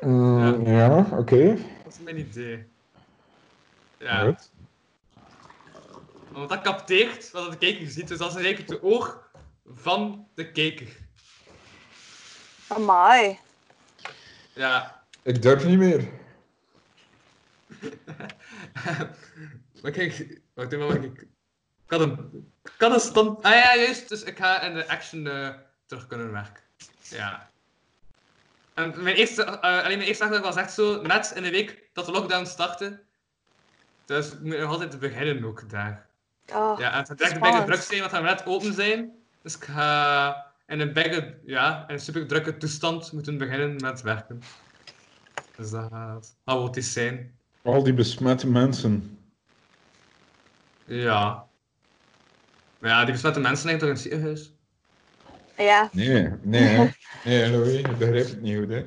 Mm, ja, oké.
dat is mijn idee. Ja.
Goed.
Want dat capteert wat de kijker ziet. Dus dat is eigenlijk het oog van de kijker.
Amai.
Ja.
Ik durf niet meer.
maar kijk, wacht even, wacht, ik ik had een, ik had een stand... Ah ja, juist, dus ik ga in de action eh, terug kunnen werken. Ja. En mijn eerste, eh, alleen mijn eerste dag was echt zo, net in de week dat de lockdown startte. Dus ik moet nog altijd beginnen ook daar.
Oh,
Ja, en het gaat echt bijna druk zijn, want we net open zijn. Dus ik ga in een, bijna, ja, in een super drukke toestand moeten beginnen met werken. Dus dat gaat chaotisch zijn.
Al die besmette mensen.
Ja. Maar ja, die besmette mensen liggen toch in het ziekenhuis?
Ja,
Nee, nee. Nee, Louis, je begrijpt het niet goed, hè.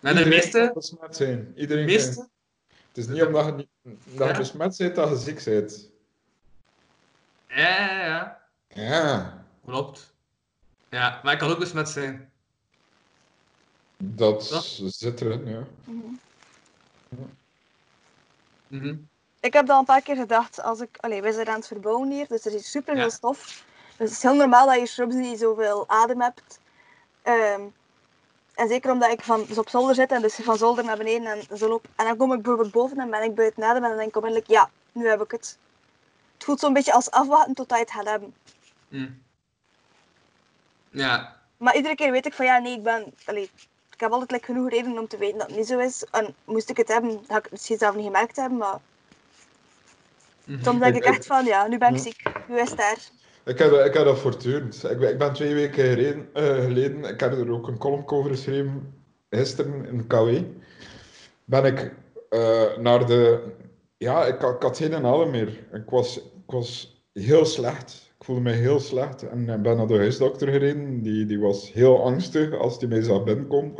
Maar de
Iedereen
meeste...
kan besmet zijn. Iedereen
meeste
kan- Het is niet omdat je, dat
Ja.
besmet bent dat je ziek bent.
ja, ja, ja.
Ja,
Klopt. Ja, maar ik kan ook besmet zijn.
dat
Dat?
zit erin, ja.
Mhm.
Mhm.
Ik heb dat een paar keer gedacht. Als ik, allee, wij zijn aan het verbouwen hier, dus er is super veel
Ja.
stof. Dus het is heel normaal dat je shrubs niet zoveel adem hebt. Ehm, en zeker omdat ik van, dus op zolder zit en dus van zolder naar beneden en zo loop. En dan kom ik bijvoorbeeld boven en ben ik buiten adem en dan denk ik onmiddellijk, ja, nu heb ik het. Het voelt zo'n beetje als afwachten tot je het gaat hebben.
Hm. Ja.
Maar iedere keer weet ik van ja, nee, ik ben. Allee, ik heb altijd like, genoeg reden om te weten dat het niet zo is. En moest ik het hebben, had ik het misschien zelf niet gemerkt hebben. Maar
Mhm.
soms denk ik echt van ja, nu ben ik ziek. Nu is het daar.
Ik heb, dat- ik heb dat voortdurend. Ik ben, ik ben twee weken geleden, eh, geleden, ik heb er ook een column over geschreven, gisteren in KW, ben ik eh, naar de... Ja, ik, had- ik had geen adem meer. Ik was, ik was heel slecht. Ik voelde me heel slecht en ik ben naar de huisdokter gereden. Die, die was heel angstig als die mij zag binnenkomen.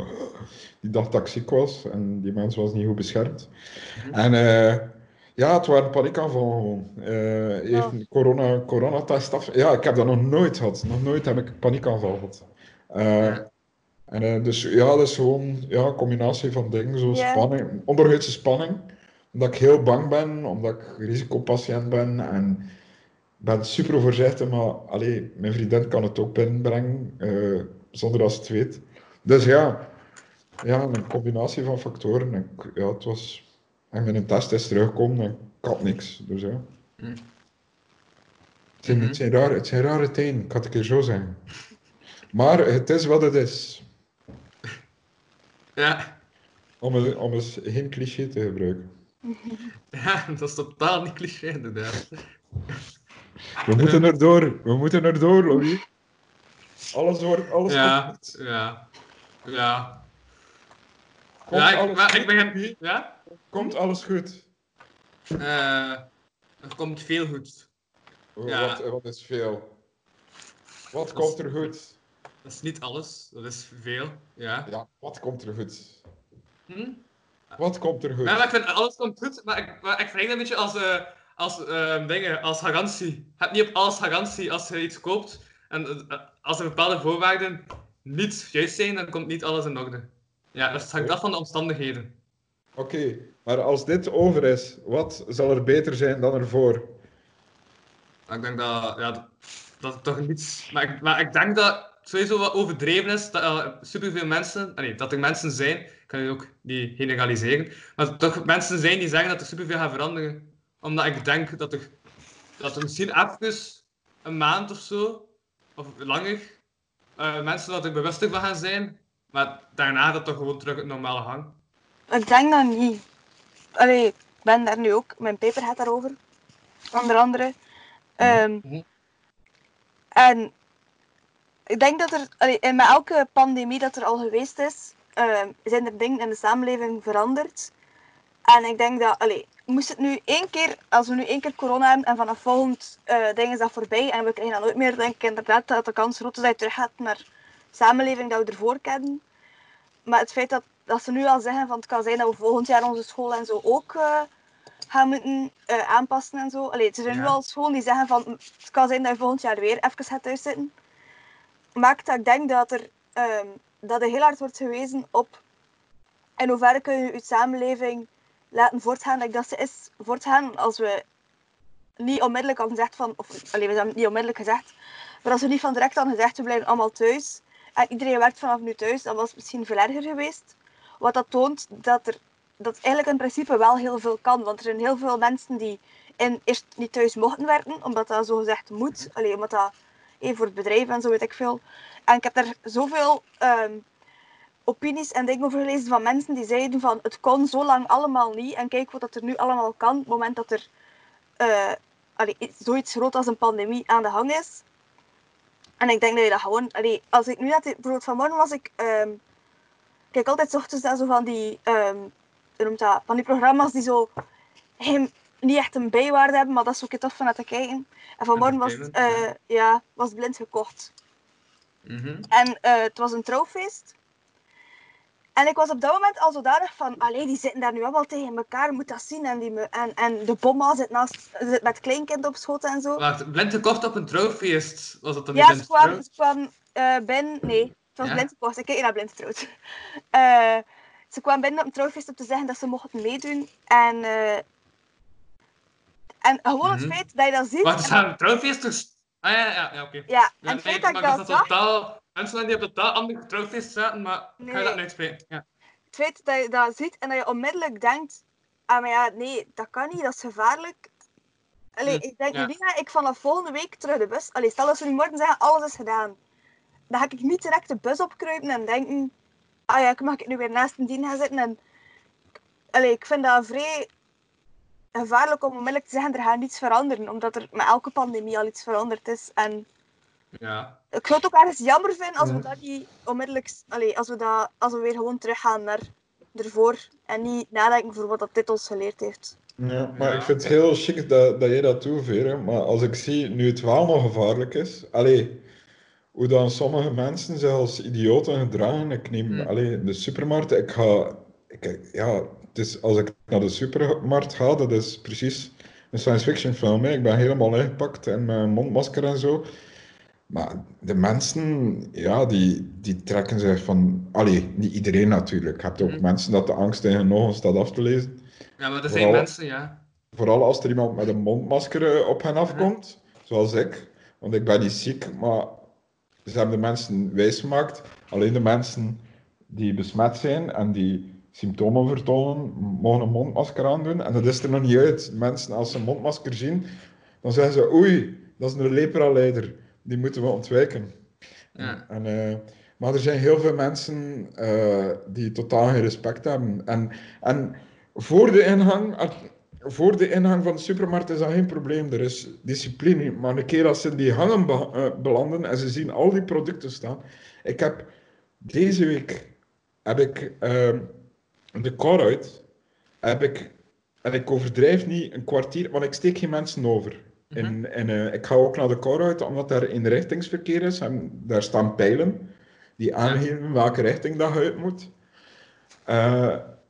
Die dacht dat ik ziek was en die mens was niet goed beschermd. En eh, ja, het waren paniekaanvallen gewoon. Eh, even corona, coronatest af. Ja, ik heb dat nog nooit gehad. Nog nooit heb ik een paniekaanval gehad. Eh,
Ja.
en, eh, dus ja, dat is gewoon ja, een combinatie van dingen, zoals
Ja.
spanning, onderhuidse spanning. Omdat ik heel bang ben, omdat ik risicopatiënt ben en ik ben super voorzichtig, maar allee, mijn vriendin kan het ook binnenbrengen zonder dat ze het weet. Dus ja, ja, een combinatie van factoren. En ik- ja, het was... En mijn test is teruggekomen en ik had niks. Dus ja.
Hm.
Het zijn,
Mhm.
het zijn, rare, het zijn rare tijden, ik kan het een keer zo zeggen. Maar het is wat het is.
Ja.
Om, een- om eens geen cliché te gebruiken.
ja, dat is totaal niet cliché inderdaad.
We moeten erdoor, we moeten erdoor, Louis. Alles wordt, alles
Ja, ja. Ja.
Komt
Ja, ik,
alles
maar ik begin... Ja?
Komt alles goed.
Eh, er komt veel goed. Ja.
Wat, wat is veel? Wat komt er goed?
Dat is niet alles, dat is veel. Ja.
Ja, wat komt er goed?
Hm?
Wat komt er goed?
Ja, maar ik vind alles komt goed, maar ik, maar ik vergelijk dat een beetje als, eh, als eh, dingen, als garantie. Je hebt niet op alles garantie als je iets koopt. En als er bepaalde voorwaarden niet juist zijn, dan komt niet alles in orde. Ja, dus het hangt af van de omstandigheden.
Oké, maar als dit over is, wat zal er beter zijn dan ervoor?
Ik denk dat, ja, dat, toch niets... Maar ik, maar ik denk dat het sowieso wat overdreven is, dat er superveel mensen... ah, Nee, dat er mensen zijn, ik kan je ook niet generaliseren, maar dat er toch mensen zijn die zeggen dat er superveel gaat veranderen. Omdat ik denk dat er, dat er misschien even een maand of zo, of langer, eh, mensen dat er bewuster van gaan zijn, maar daarna dat toch gewoon terug het normale gang.
Ik denk dat niet. Allee, ik ben daar nu ook. Mijn paper gaat daarover. Onder andere. Ehm,
Mhm.
En ik denk dat er, allee, en met elke pandemie dat er al geweest is, ehm, zijn er dingen in de samenleving veranderd. En ik denk dat, allee, moest het nu één keer, als we nu één keer corona hebben en vanaf volgend eh ding is dat voorbij en we krijgen dat nooit meer, denk ik inderdaad dat de kans groot is dat je terug gaat naar de samenleving dat we ervoor kennen. Maar het feit dat, dat ze nu al zeggen van het kan zijn dat we volgend jaar onze school en zo ook eh, gaan moeten eh, aanpassen en zo. Allee, er zijn nu al scholen die zeggen van het kan zijn dat je volgend jaar weer even gaat thuiszitten. Maakt dat ik denk dat er, ehm, dat er heel hard wordt gewezen op in hoeverre kun je je samenleving laten voortgaan. Dat, dat ze is voortgaan als we niet onmiddellijk al gezegd van, of allee, we hebben niet onmiddellijk gezegd, maar als we niet van direct al gezegd we blijven allemaal thuis en iedereen werkt vanaf nu thuis, dan was het misschien veel erger geweest. Wat dat toont dat er dat eigenlijk in principe wel heel veel kan. Want er zijn heel veel mensen die in, eerst niet thuis mochten werken, omdat dat zo gezegd moet. Allee, omdat dat voor het bedrijf en zo weet ik veel. En ik heb daar zoveel ehm, opinies en dingen over gelezen van mensen die zeiden van het kon zo lang allemaal niet. En kijk wat dat er nu allemaal kan, op het moment dat er eh, allee, iets- zoiets groot als een pandemie aan de hang is. En ik denk dat je dat gewoon... Allee, als ik nu net... Bijvoorbeeld vanmorgen was ik... ehm, kijk altijd ochtends naar zo van die... ehm, noemt dat? Van die programma's die zo... geen- niet echt een bijwaarde hebben, maar dat is ook tof van te kijken. En vanmorgen was het, eh, ja, was het blind gekocht.
Mhm.
En eh, het was een trouwfeest. En ik was op dat moment al zodanig van, allee, die zitten daar nu allemaal tegen elkaar, moet dat zien. En, die me, en, en de bomma zit, naast, zit met kleinkind op schoot en zo.
Wacht, blind gekocht op een trouwfeest. Was dat dan
Ja, kwam, ze kwam eh, binnen. Nee, het was
Ja?
blind gekocht. Ik kijk naar blind. Eh, ze kwam binnen op een trouwfeest om te zeggen dat ze mochten meedoen. En eh, En gewoon het
Mhm.
feit dat je dat ziet.
Wacht, er
en-
zijn trouwfeesters. Ah ja, ja, ja oké.
ja,
Ja,
en het feit dat ik dat
dat
zag,
totaal, mensen die op totaal andere trouwfeest zaten, maar ik ga dat niet spreken. Ja.
het feit dat je dat ziet en dat je onmiddellijk denkt, ah maar ja, nee, dat kan niet, dat is gevaarlijk. Allee,
Hm,
ik denk
ja.
niet dat ik vanaf volgende week terug de bus... Allee, stel dat ze nu morgen zeggen, alles is gedaan. Dan ga ik niet direct de bus opkruipen en denken, ah ja, ik mag ik nu weer naast een dien gaan zitten en... Allee, ik vind dat vrij gevaarlijk om onmiddellijk te zeggen, er gaat niets veranderen, omdat er met elke pandemie al iets veranderd is. En
ja.
ik zou het ook ergens jammer vinden als we dat niet onmiddellijk, allee, als we dat, als we weer gewoon teruggaan naar ervoor en niet nadenken voor wat dat dit ons geleerd heeft.
Ja, maar
Ja.
ik vind het heel chic dat, dat jij dat doet, Vere. Maar als ik zie, nu het wel nog gevaarlijk is, allee, hoe dan sommige mensen zich als idioten gedragen. Ik neem,
Hmm.
allee, in de supermarkt, ik ga, ik, ja, het is, als ik naar de supermarkt ga, dat is precies een science fiction film. Hè. Ik ben helemaal ingepakt en mijn mondmasker en zo. Maar de mensen, ja, die, die trekken zich van, allee, niet iedereen natuurlijk. Je hebt ook
Hmm.
mensen dat de angst in hun ogen staat af te lezen.
ja, maar er zijn
Vooral-
mensen, ja.
Vooral als er iemand met een mondmasker eh, op hen afkomt, zoals ik. Want ik ben niet ziek, maar ze hebben de mensen wijsgemaakt. Alleen de mensen die besmet zijn en die symptomen vertonen, mogen een mondmasker aandoen. En dat is er nog niet uit. Mensen, als ze een mondmasker zien, dan zeggen ze, oei, dat is een lepra-leider. Die moeten we ontwijken.
Ja.
En, eh, maar er zijn heel veel mensen eh, die totaal geen respect hebben. En, en voor, de ingang, voor de ingang van de supermarkt is dat geen probleem. Er is discipline. Maar een keer als ze in die hangen be- eh, belanden en ze zien al die producten staan. Ik heb deze week heb ik ehm, de car uit. Heb ik, en ik overdrijf niet een kwartier, want ik steek geen mensen over. In, in, eh, ik ga ook naar de car uit, omdat daar inrichtingsverkeer is. En daar staan pijlen die aangeven welke richting dat je uit moet.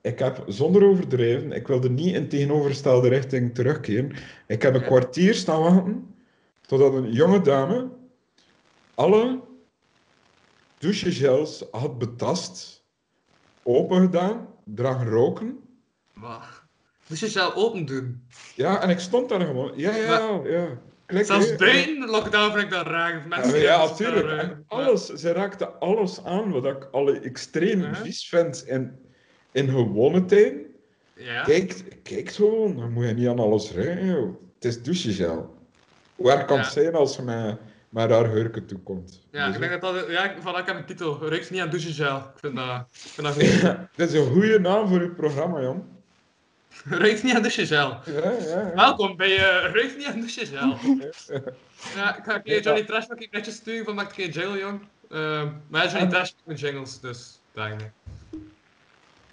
Ik heb zonder overdrijven, ik wilde niet in tegenovergestelde richting terugkeren. Ik heb een
Ja.
kwartier staan wachten totdat een jonge dame alle douchegels had betast, open gedaan, dragen roken.
Wacht. Je zou open doen.
Ja, en ik stond daar gewoon. Ja, ja, ja. Klik,
Zelfs buiten de lockdown vind ik dat raar.
Ja,
Mensen
natuurlijk.
eh,
En alles, ze raakte alles aan wat ik al extreem vies vind in, in gewone tijden.
Ja.
Kijk, kijk gewoon, dan moet je niet aan alles ruiken. joh. Het is douchegel. Erg kan het
Ja.
zijn als je met, met haar hurken toekomt?
Ja,
Dus,
ik denk dat dat... Ja, ik- van ik heb een titel. Ruikt niet aan douchegel. Ik vind dat... Ik vind dat goed.
Dit is een goede naam voor uw programma, Jan.
Ruikt niet aan douchegel.
Ja, ja, ja.
Welkom bij uh, Ruikt niet aan douchegel. Ja, ik ga een keer Johnny Trash nog een netjes sturen van maak een keer jingle, jong. Ehm, maar Johnny Trash met jingles, dus daar niet.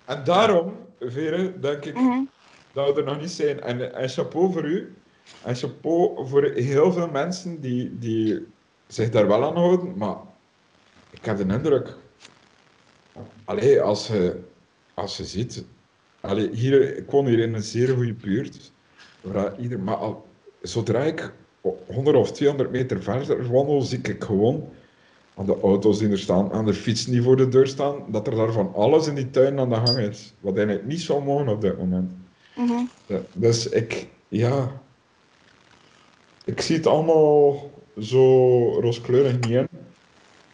En daarom, Vere, denk ik
Mhm.
dat we er nog niet zijn. En, en chapeau voor u. En chapeau voor heel veel mensen die, die zich daar wel aan houden. Maar ik heb de indruk... Allee, als je, als je ziet... Allee, hier, ik woon hier in een zeer goede buurt. Waar ieder, maar al, zodra ik 100 of 200 meter verder wandel, zie ik gewoon aan de auto's die er staan, aan de fietsen die voor de deur staan, dat er daar van alles in die tuin aan de gang is. Wat eigenlijk niet zou mogen op dit moment.
Mhm.
Dus ik, ja. Ik zie het allemaal zo rooskleurig niet in.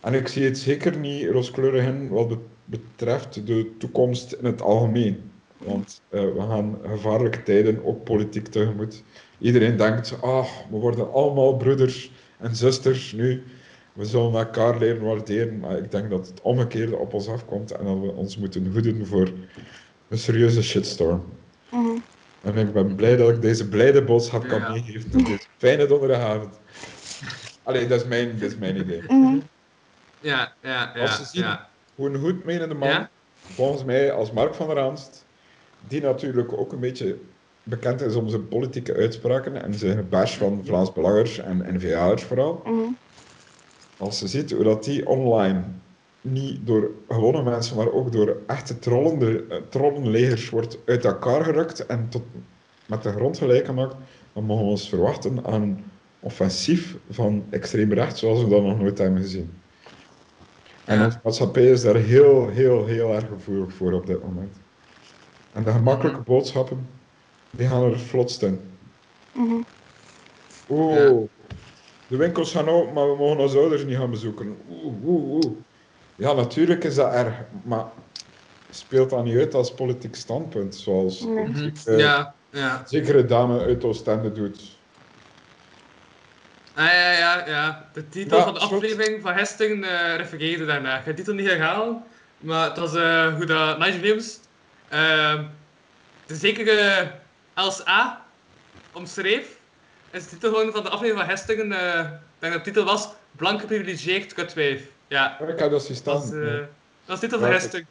En ik zie het zeker niet rooskleurig in wat bet- betreft de toekomst in het algemeen. Want eh, we gaan gevaarlijke tijden, ook politiek tegemoet. Iedereen denkt, ah, we worden allemaal broeders en zusters nu. We zullen elkaar leren waarderen. Maar ik denk dat het omgekeerde op ons afkomt en dat we ons moeten hoeden voor een serieuze shitstorm.
Mhm.
En ik ben blij dat ik deze blijde boodschap kan
Ja.
meegeven op deze fijne donderdagavond. Allee, dat is mijn, dat is mijn idee.
Mhm.
Ja, ja, ja.
Als ze zien
ja.
hoe een goed menende man,
Ja?
volgens mij als Mark van der Aanst, die natuurlijk ook een beetje bekend is om zijn politieke uitspraken en zijn bash van Vlaams Belangers en N-VA'ers vooral.
Mhm.
Als je ziet hoe dat die online niet door gewone mensen, maar ook door echte trollende, eh, trollenlegers wordt uit elkaar gerukt en tot met de grond gelijk gemaakt, dan mogen we ons verwachten aan een offensief van extreem rechts zoals we dat nog nooit hebben gezien. En onze maatschappij is daar heel, heel, heel erg gevoelig voor op dit moment. En de gemakkelijke boodschappen, die gaan er vlotst in.
Mhm.
Oeh. De winkels gaan open, maar we mogen onze ouders niet gaan bezoeken. Oeh, oeh, oeh. Ja, natuurlijk is dat erg, maar speelt dat niet uit als politiek standpunt, zoals
Mhm.
zekere,
Ja, ja.
zekere dame uit Oostende doet.
Ah, ja, ja, ja. De titel
Ja,
van de aflevering van Hesting eh refereerde daarna. Ik ga de titel niet herhalen, maar het was eh, hoe dat Nigel Williams ehm, de zekere LSA omschreef. En de titel gewoon van de aflevering van Hestingen, eh, ik denk dat de titel was Blank geprivilegeerd kutwijf. Ja,
Ik heb dat zien staan.
dat is, eh, dat is de titel van
Ja,
Hesting.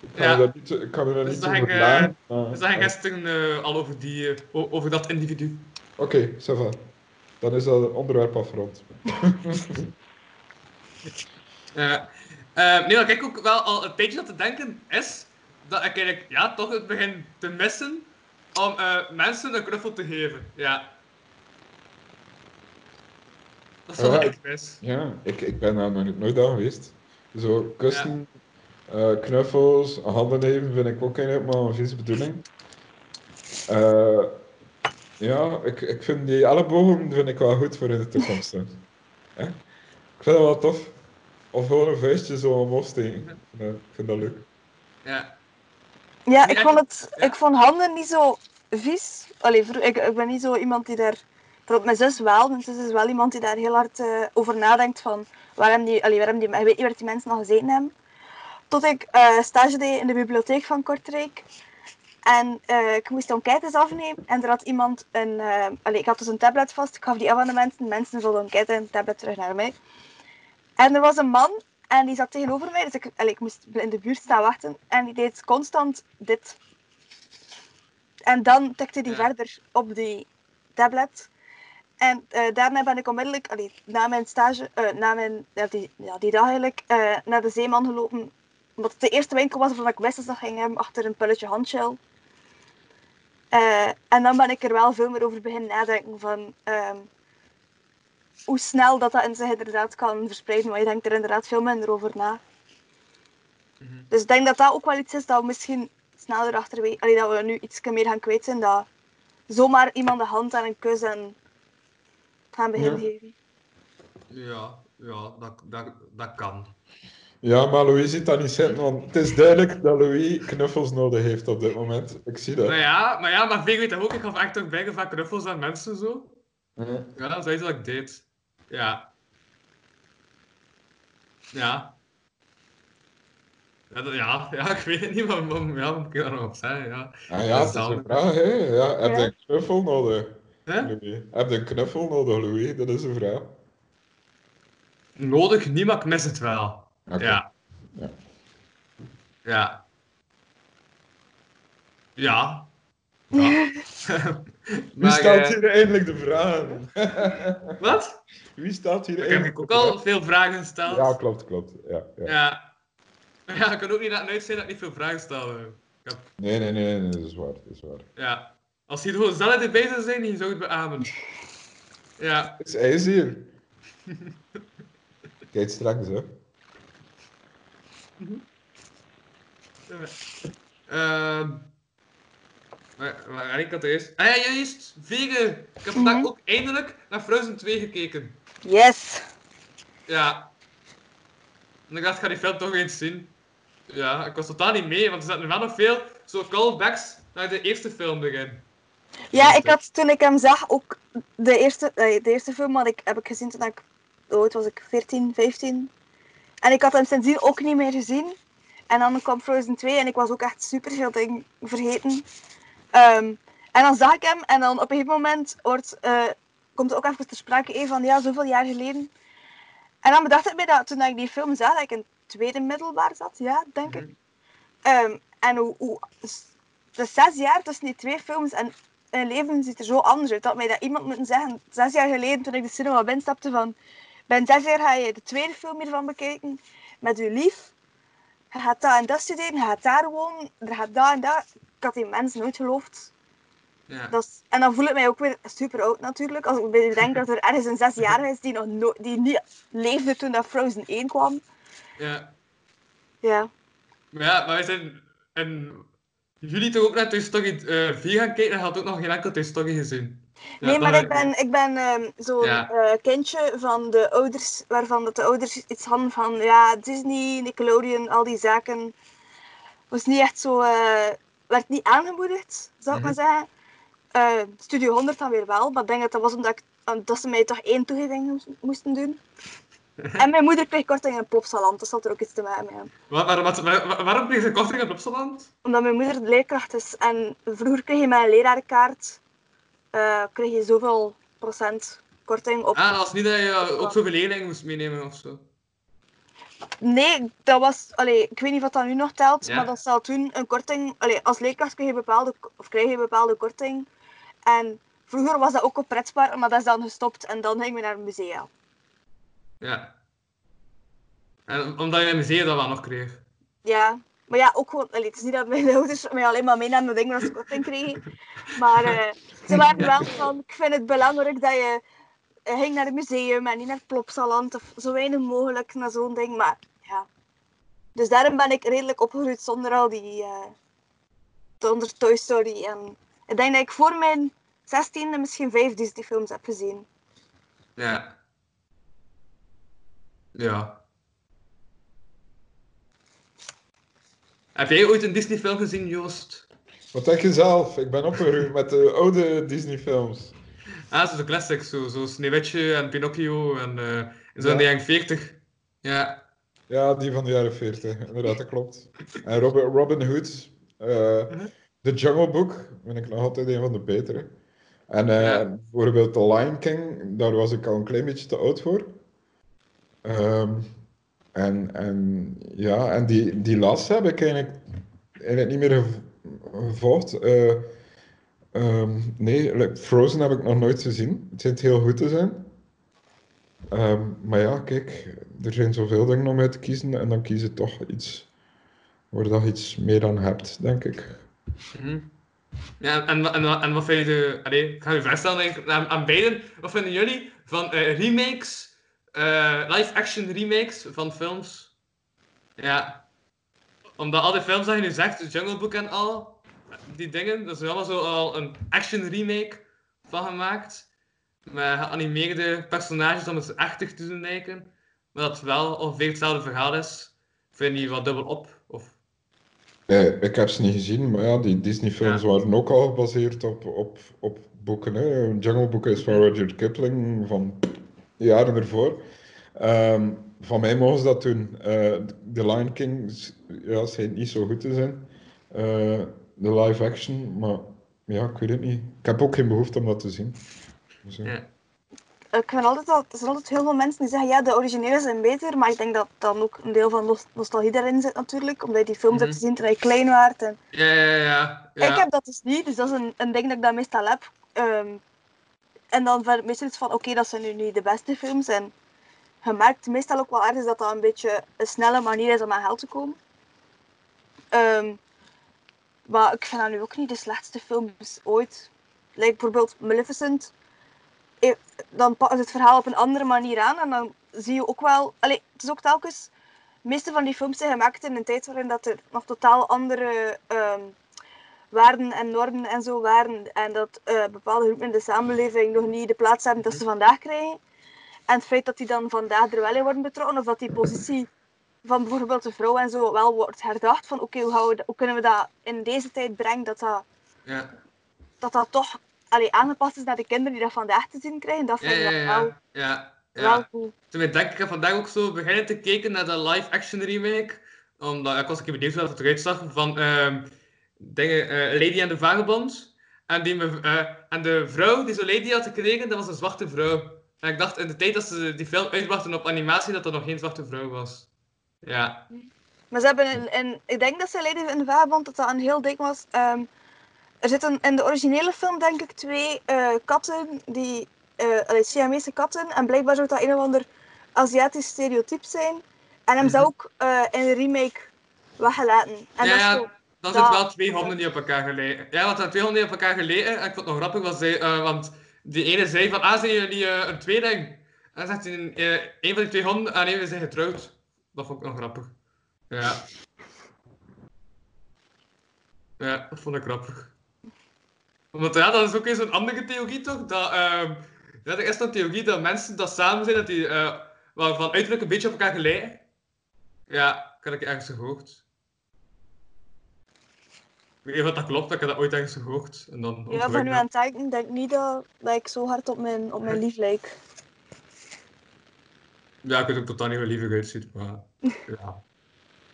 ik kan
ja.
niet, ik kan me daar
Dus
niet maar-
Dus daar ging Hestingen eh, al over, die, eh, over dat individu.
Oké, ça va. Dan is dat onderwerp afgerond.
Ja. Eh, nee, wat ik ook wel al een tijdje aan te denken is dat ik eigenlijk ja, toch het begin te missen om eh, mensen een knuffel te geven. Ja. Dat is wel
Ja. Ja, ik, ik ben daar nog nooit aan geweest. Zo kussen, eh, knuffels, handen nemen vind ik ook helemaal een vieze bedoeling. Eh, ja, ik, ik vind die ellebogen vind ik wel goed voor in de toekomst. hè. Ik vind dat wel tof. Of gewoon een vuistje zo omhoog steken. Ja, ik vind dat leuk.
Ja.
Ja, ik vond, het,
ja.
ik vond handen niet zo vies. Allee, ik ben niet zo iemand die daar... Bijvoorbeeld mijn zus wel. Mijn zus is wel iemand die daar heel hard eh, over nadenkt van... Waar hebben die, allee, waar hebben die, hij weet niet waar die mensen al gezeten hebben. Tot ik eh, stage deed in de bibliotheek van Kortrijk. En eh, ik moest enquêtes afnemen. En er had iemand een... allee, ik had dus een tablet vast. Ik gaf die af aan de mensen. Mensen zouden enquête en tablet terug naar mij. En er was een man en die zat tegenover mij, dus ik, allee, ik moest in de buurt staan wachten. En die deed constant dit. En dan tikte hij
Ja.
verder op die tablet. En eh, daarna ben ik onmiddellijk, allee, na mijn stage, eh, na mijn, ja, die, ja, die dag eigenlijk, eh, naar de Zeeman gelopen. Omdat het de eerste winkel was waarvan ik wist dat ze dat ging hebben, achter een pulletje handshell. En dan ben ik er wel veel meer over beginnen nadenken van... ehm, hoe snel dat, dat in zich inderdaad kan verspreiden, maar je denkt er inderdaad veel minder over na.
Mhm.
Dus ik denk dat dat ook wel iets is dat we misschien sneller achterwege, allee, dat we nu iets meer gaan kwijt zijn, dat zomaar iemand de hand aan een kus en gaan beginnen
Ja.
Ja, ja dat, dat, dat kan.
Ja, maar Louis ziet dat niet zitten, want het is duidelijk dat Louis knuffels nodig heeft op dit moment. Ik zie dat.
Maar ja, maar, ja, maar Vig weet dat ook. Ik gaf echt ook bijna vaak knuffels aan mensen zo.
Ja.
Ja, dat is iets wat ik deed. Ja. Ja. Ja, dat- ja, ja, ik weet het niet, maar, maar ja, wat moet ik daar nog op zeggen? Ja.
Ah ja, het is een vraag, hè. Ja, heb je
Ja.
een knuffel nodig, Louis? Heb je een knuffel nodig, Louis? Dat is een vraag.
Nodig niet, maar ik mis het wel. Ja.
Ja.
Ja. Ja. Ja.
Wie stelt
eh,
hier eindelijk de vragen?
Wat?
Wie stelt hier
Ik heb
eindelijk
ook al veel vragen gesteld.
Ja, klopt, klopt. Ja, ja.
Ja. Ja, ik kan ook niet laten uitzien dat ik niet veel vragen stel. eh. Heb,
Nee, nee, nee, nee, dat is waar. Dat is waar.
ja. Als hij er gewoon zelf erbij zou zijn, die zou het beamen. Ja.
Het is ijs hier. Kijk straks, hè.
Ehm. Waar, waar ik had eerst. Ah ja, juist! Vegen! Ik heb vandaag
Mhm.
ook eindelijk naar Frozen 2 gekeken.
Yes!
Ja. En ik dacht, ik ga die film toch eens zien. Ja, ik was totaal niet mee, want er zaten wel nog veel zo callbacks naar de eerste film erin.
Ja, ik had toen ik hem zag ook de eerste, eh, de eerste film had ik, heb ik gezien toen ik, oud was ik, 14, 15. En ik had hem sindsdien ook niet meer gezien. En dan kwam Frozen 2 en ik was ook echt super veel dingen vergeten. Ehm, en dan zag ik hem en dan op een gegeven moment wordt, eh, komt er ook even ter sprake eh, van ja, zoveel jaar geleden. En dan bedacht ik me dat toen ik die film zag, dat ik in tweede middelbaar zat, ja, denk ik. Ehm, en hoe, hoe, de zes jaar tussen die twee films en mijn leven ziet er zo anders uit. Dat mij dat iemand moeten zeggen, zes jaar geleden toen ik de cinema binnenstapte van... Bij zes jaar ga je de tweede film hiervan bekijken, met uw lief. Je gaat dat en dat studeren, je gaat daar wonen, er gaat dat en dat. Ik had die mensen nooit geloofd.
Ja.
Dat is, en dan voel ik mij ook weer super oud natuurlijk. Als ik bedenk dat er ergens een zesjarige is die, nog no die niet leefde toen dat Frozen 1 kwam.
ja.
Ja.
Maar ja, maar wij zijn in juli toch ook naar Toy Story eh 4 gaan kijken en had ook nog geen enkel Toy Story gezien.
Nee, maar ik ben, ik ben ehm, zo'n
Ja.
eh, kindje van de ouders, waarvan dat de ouders iets hadden van, ja, Disney, Nickelodeon, al die zaken. Was niet echt zo, eh, werd niet aangemoedigd, zou ik maar zeggen. Studio 100 dan weer wel, maar ik denk dat dat was omdat ik, dat ze mij toch één toegeving moes- moesten doen. En mijn moeder kreeg korting in Plopsaland, dat zal er ook iets te maken mee.
Waar, waar, wat- waar- waarom kreeg je korting op Plopsaland?
Omdat mijn moeder leerkracht is en vroeger kreeg je met een lerarenkaart, eh, kreeg je zoveel procent korting op
Ah, als niet dat je ook zoveel leerlingen moest meenemen of zo.
Nee, dat was, allee, ik weet niet wat dat nu nog telt,
Ja.
maar dat zal toen een korting, allee, als leerkracht kreeg je bepaalde, of krijg je een bepaalde korting. En vroeger was dat ook op pretparken, maar dat is dan gestopt en dan gingen we naar een musea.
Ja. En omdat je museum dat wel nog kreeg.
Ja, maar ja, ook gewoon, allee, het is niet dat mijn ouders mij alleen maar meenamen dingen als korting kregen. Maar eh, ze waren wel van, ik vind het belangrijk dat je eh, ging naar het museum en niet naar het Plopsaland of zo weinig mogelijk naar zo'n ding. Maar ja, dus daarom ben ik redelijk opgegroeid zonder al die, eh, zonder Toy Story. En ik denk dat ik voor mijn zestiende misschien vijf Disney films heb gezien.
Ja. Ja. Heb jij ooit een Disney film gezien, Joost?
Wat denk je zelf? Ik ben opgegroeid met de oude Disney-films.
Ah, zo de classics, zo, zo Sneeuwwitje en Pinocchio en eh zo
Ja.
in de jaren 40. Ja.
Ja, die van de jaren 40, inderdaad, dat klopt. En Robin, Robin Hood, eh The Jungle Book, vind ik nog altijd een van de betere. En eh,
Ja.
bijvoorbeeld The Lion King, daar was ik al een klein beetje te oud voor. Ehm, en, en ja, en die, die laatste heb ik eigenlijk, niet meer gev- gevolgd. Eh, ehm, nee, Frozen heb ik nog nooit gezien. Het schijnt heel goed te zijn. Ehm, maar ja, kijk, er zijn zoveel dingen om uit te kiezen en dan kies je toch iets waar je iets meer aan hebt, denk ik.
Mhm. Ja, en, en, en, wat vind je de... Allee, ik ga je vraag ik, aan, aan beiden. Wat vinden jullie van eh, remakes, live-action remakes van films? Ja. Omdat al die films dat je nu zegt, Jungle Book en al, die dingen, dat is allemaal zo al een action remake van gemaakt. Met geanimeerde personages om het echtig te doen lijken. Maar dat het wel ongeveer hetzelfde verhaal is. Vind je wat dubbel op? Of...
Eh, ik heb ze niet gezien, maar ja, die Disney-films
Ja.
waren ook al gebaseerd op, op, op boeken. Hè. Jungle Book is van Rudyard Kipling van jaren ervoor. Ehm, van mij mogen ze dat doen. Eh The Lion King ja, schijnt niet zo goed te zijn. Eh, de live action, maar ja, ik weet het niet. Ik heb ook geen behoefte om dat te zien. Dus, ja.
Ja.
Ik vind altijd al, er zijn altijd heel veel mensen die zeggen, ja, de originele zijn beter, maar ik denk dat dan ook een deel van nos- nostalgie daarin zit natuurlijk, omdat je die films hebt
Mhm.
gezien toen je klein was. En...
Ja, ja, ja. ja.
Ik heb dat dus niet, dus dat is een, een ding dat ik dan meestal heb. Ehm, en dan vind ik meestal iets van, oké, dat zijn nu niet de beste films. En je merkt meestal ook wel ergens dat dat een beetje een snelle manier is om aan geld te komen. Ehm, maar ik vind dat nu ook niet de slechtste films ooit. Like bijvoorbeeld Maleficent. Eh, Dan pakken ze het verhaal op een andere manier aan en dan zie je ook wel... Allee, het is ook telkens... De meeste van die films zijn gemaakt in een tijd waarin dat er nog totaal andere ehm, waarden en normen en zo waren. En dat eh, bepaalde groepen in de samenleving nog niet de plaats hebben dat ze vandaag krijgen. En het feit dat die dan vandaag er wel in worden betrokken, of dat die positie van bijvoorbeeld de vrouw en zo wel wordt herdacht. Van oké, hoe, we dat- hoe kunnen we dat in deze tijd brengen dat dat,
Ja.
dat, dat toch allee, aangepast is naar de kinderen die dat vandaag te zien krijgen. Dat
Ja,
vind ik
ja,
dan wel,
ja. ja, ja.
wel goed.
Toen denk ik heb vandaag ook zo beginnen te kijken naar de live-action remake. Omdat ik was een keer benieuwd hoe dat eruit zag van ehm, dingen, eh, Lady and the Vagabond. En, die, me- eh, en de vrouw die zo Lady had gekregen, dat was een zwarte vrouw. En ik dacht in de tijd dat ze die film uitbrachten op animatie, dat er nog geen zwarte vrouw was. Ja.
Maar ze hebben een, een- ik denk dat ze Lady in de Vagabond dat dat een heel ding was. Ehm, er zitten in de originele film denk ik twee eh, katten, die, allee, Siamese katten. En blijkbaar zou dat een of ander Aziatisch stereotype zijn. En hem zou ook eh, in de remake weggelaten. En
ja,
dat is zo- dat-
zitten wel twee honden die op elkaar gelegen. Ja, want er twee honden die op elkaar gelegen. En ik vond het nog grappig, was zij, eh, want die ene zei van, ah, zijn jullie eh, een tweeling? En dan zegt hij, eh, een van die twee honden, ah nee, we zijn getrouwd. Dat vond ik nog grappig. Ja. Ja, dat vond ik grappig. Want ja, dat is ook eens een andere theorie toch? Dat, ehm ja, er is een theorie dat mensen dat samen zijn, dat die eh waarvan uiterlijk een beetje op elkaar gelijken. Ja, ik heb ik ergens gehoord. Ik weet niet of dat klopt, maar ik dat ooit ergens gehoord. En dan
Ja, van
ik
nu
dat.
aan het kijken, denk ik niet dat, dat ik zo hard op mijn, op mijn lief lijk.
Ja, ik weet ook totaal niet hoe lief eruit ziet, maar ja.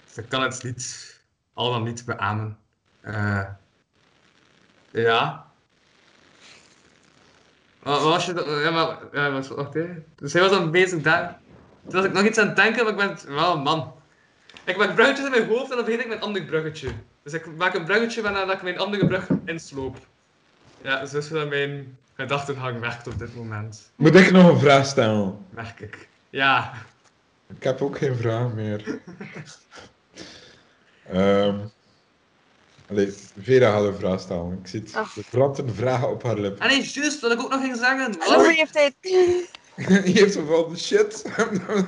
Dus ik kan het niet, allemaal niet beamen. Eh ja. Wat wat was je dan? Ja, maar, ja, was, wacht hè. Dus hij was dan bezig daar. Toen was ik nog iets aan het denken, maar ik ben, wel man. Ik maak bruggetjes in mijn hoofd en dan begin ik met een ander bruggetje. Dus ik maak een bruggetje waarna dat ik mijn andere brug insloop. Ja, zo is dat mijn gedachtengang werkt op dit moment,
Moet ik nog een vraag stellen?
merk ik. Ja.
Ik heb ook geen vraag meer. Ehm allee, Vera had een vraag stellen. Ik de brandende vragen op haar lip.
En nee, juist, wat ik ook nog ging zeggen. Was,
heeft hij
Die heeft zo van shit.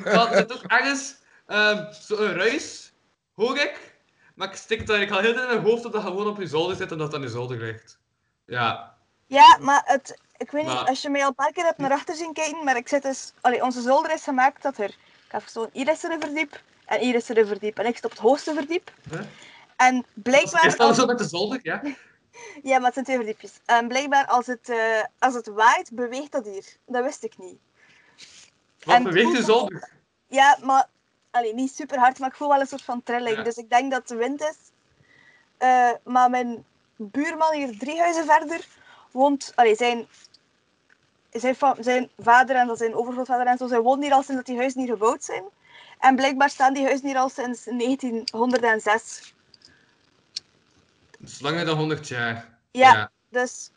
want er zit ook ergens ehm zo'n ruis, hoor ik. Maar ik stik het eigenlijk al heel de in mijn hoofd dat dat gewoon op je zolder zit en dat het aan je zolder ligt. Ja.
Ja, maar het, ik weet niet, als je mij al een paar keer hebt naar achter zien kijken, maar ik zit dus... Allee, onze zolder is gemaakt dat er... Ik heb zo'n hier is er een verdiep en hier is er een verdiep. En ik zit op het hoogste verdiep.
Huh?
En blijkbaar...
Is dat
als-
zo met de zolder, ja?
Ja, maar het zijn twee verdiepjes. En blijkbaar als het, eh, als het waait, beweegt dat hier. Dat wist ik niet.
Wat
En
beweegt
toen-
zolder?
Ja, maar allee, niet super hard, maar ik voel wel een soort van trilling.
Ja.
Dus ik denk dat het de wind is. Eh, maar mijn buurman hier drie huizen verder woont. Allee, zijn, zijn, zijn vader en zijn overgrootvader en zo, zij wonen hier al sinds dat die huizen hier gebouwd zijn. En blijkbaar staan die huizen hier al sinds 1906.
Dat is langer dan 100 jaar.
Ja, dus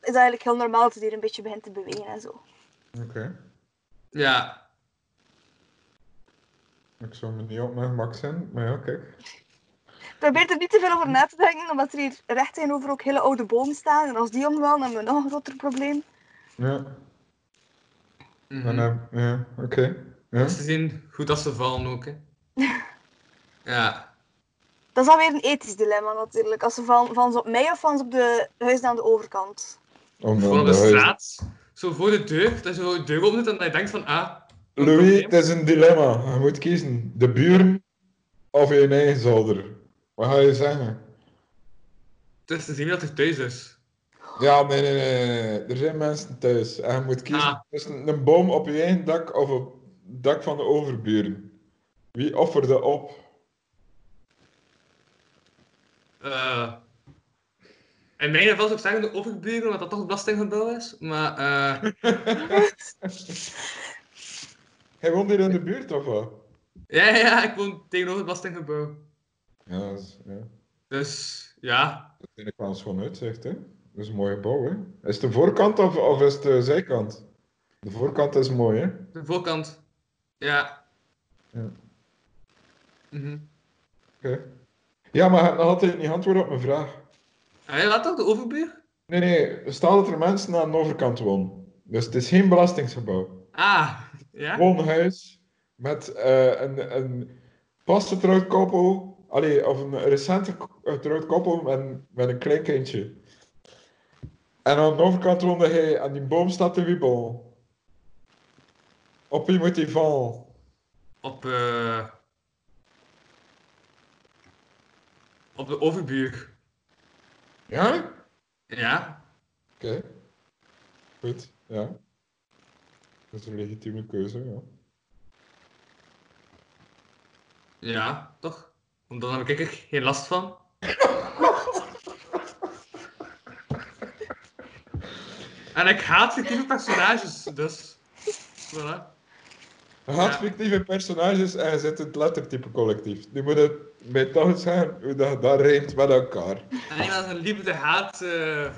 is eigenlijk heel normaal dat het hier een beetje begint te bewegen en zo.
Oké.
Ja.
Ik zou me niet op mijn gemak zijn, maar ja, kijk.
Probeer er niet te veel over na te denken, omdat er hier recht tegenover ook hele oude bomen staan. En als die omvallen, dan hebben we nog een groter probleem.
Ja,
Mhm.
en, eh, ja oké. Ja.
Ze zien goed dat ze vallen ook, hè. Ja.
Dat is alweer een ethisch dilemma natuurlijk. Als ze van, van ze op mij of van ze op de huizen aan de overkant.
Voor
dan
de
de huis-
straat, zo voor de deur, dat je zo de deur opent en dat je denkt van, ah,
Louis, het is een dilemma. Je moet kiezen. De buren of je eigen zolder. Wat ga je zeggen?
Het is te zien dat het thuis is.
Ja, nee, nee, nee. Er zijn mensen thuis. En je moet kiezen
Ah.
tussen een boom op je eigen dak of op het dak van de overburen. Wie offerde op?
Eh in mijn geval zou ik zeggen de overburen, omdat dat toch een belastinggebouw is. Maar eh
Hij woont hier in de buurt of wat?
ja, ja, ik woon tegenover het belastinggebouw.
Ja, is, ja.
Dus ja,
Dat vind ik wel schoon uitzicht, hè. Dat is een mooi gebouw, hè. Is het de voorkant of, of is het de zijkant? De voorkant is mooi, hè.
de voorkant. Ja.
Ja.
Mhm.
Oké. Ja, maar je hebt nog altijd niet antwoord op mijn vraag.
Ah, ja, wat toch, de overbuur?
Nee, nee, stel dat er mensen aan de overkant wonen. Dus het is geen belastingsgebouw.
Ah, ja?
Gewoon een huis met eh, een, een pas getrouwd koppel. Allee, of een recent getrouwd koppel met, met een klein kindje. En aan de overkant woonde hij aan die boom staat te wiebel. Op wie moet hij vallen?
Op, eh op de overbuur.
Ja? Oké,
Ja.
goed, ja. Dat is een legitieme keuze, ja.
Ja, toch? Want dan heb ik er geen last van. en ik haat fictieve personages, dus. Voilà.
Je
Ja.
fictieve personages en je zit in het lettertype collectief. Nu moet het bij toch zijn hoe dat, dat rijmt met elkaar.
En iemand is een liefde-haat eh.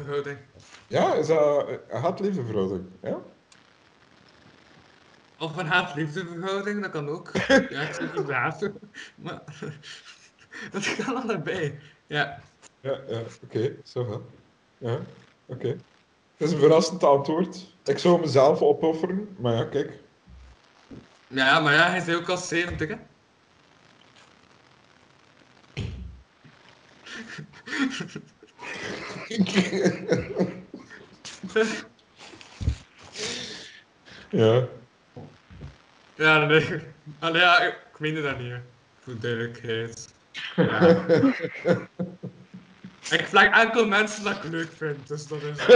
Ja, is dat een haat-liefde verhouding? Ja?
Of een haat-liefde verhouding, dat kan ook. Ja, ik zeg niet haten. Maar dat kan allebei. Ja.
Ja, ja, oké, zo gaat. Ja, oké. Het is een verrassend antwoord. Ik zou mezelf opofferen, maar ja, kijk.
Ja, maar ja, hij is ook al 70, hè?
ja.
Ja, nee. Allee, ja, ik ik meende dat niet. Voor duidelijkheid. Ja. ik vraag enkel mensen dat ik leuk vind, dus dat is...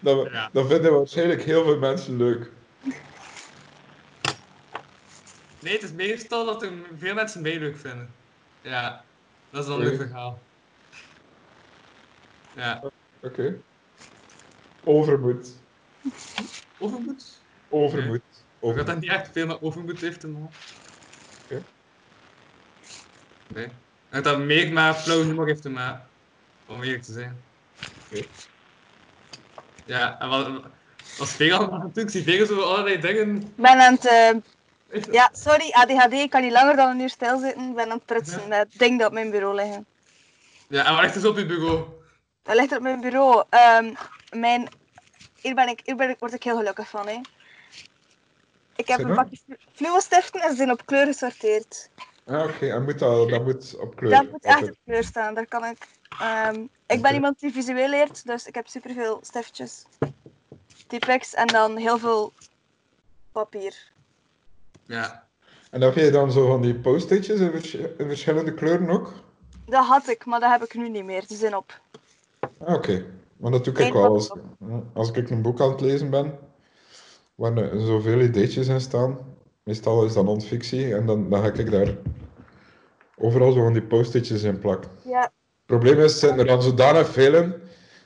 dat,
Ja.
dat vinden waarschijnlijk heel veel mensen leuk.
Nee, het is meestal dat er veel mensen mij leuk vinden. Ja, dat is een ander
Oké.
verhaal. Ja,
Oké. Overmoed.
overmoed?
Overmoed.
Ik dat dat niet echt veel met overmoed heeft te maken.
Oké.
Nee. Dat dat meer met flauw humor heeft te maken. Om eerlijk te zijn.
Oké.
Ja, en wat... Als Vega natuurlijk, zie Vega zo allerlei dingen...
Ik ben aan het... eh, ja, sorry, ADHD. Ik kan niet langer dan een uur stilzitten. Ik ben aan het prutsen met dingen die op mijn bureau liggen.
Ja, en wat ligt dus op je bureau?
Dat ligt op mijn bureau. Ehm, mijn... Hier, ben ik, hier ben ik, word ik heel gelukkig van. Hè. Ik heb een flu- fluwelstiften en ze zijn op kleur gesorteerd.
Ah, oké. En moet dat, dat moet op kleur.
Dat moet echt op kleur staan. Daar kan ik... ehm, ik ben iemand die visueel leert, dus ik heb superveel stiftjes. Typex en dan heel veel papier.
Ja.
En dan heb je dan zo van die post-itjes in, vers- in verschillende kleuren ook?
Dat had ik, maar dat heb ik nu niet meer. Ze zijn op.
Ah, oké. Maar dat doe ik
Eén
wel als, als ik een boek aan het lezen ben, waar er zoveel ideetjes in staan. Meestal is dat non-fictie en dan, dan ga ik daar overal zo van die post-itjes in plakken.
Ja,
Het probleem is, zijn er dan zodanig veel in,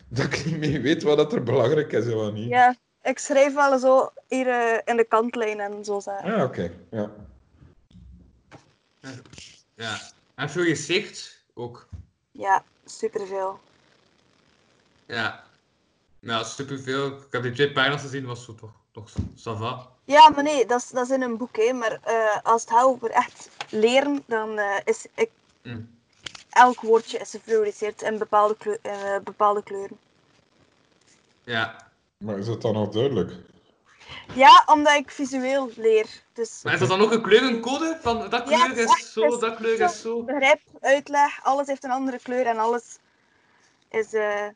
dat ik niet meer weet wat dat er belangrijk is en wat niet.
ja. Ik schrijf wel zo hier eh, in de kantlijn en zo. Zeggen.
Ah, oké. Ja.
Ja. En veel gezicht ook.
Ja, superveel.
Ja. Ja, superveel. Ik heb die twee pagina's gezien, was zo toch, toch ça va.
Ja, maar nee, dat is, dat is in een boek. Hè. Maar eh, als het gaat over echt leren, dan eh, is ik,
Mm.
elk woordje is gefluoriseerd in bepaalde, kleur, eh, bepaalde kleuren.
Ja.
Maar is dat dan nog duidelijk?
Ja, omdat ik visueel leer. Dus
Maar is dat dan ook een kleurencode? Van dat
Ja,
kleur is
echt,
zo,
dus
dat kleur is zo.
begrip, uitleg, alles heeft een andere kleur en alles is, eh,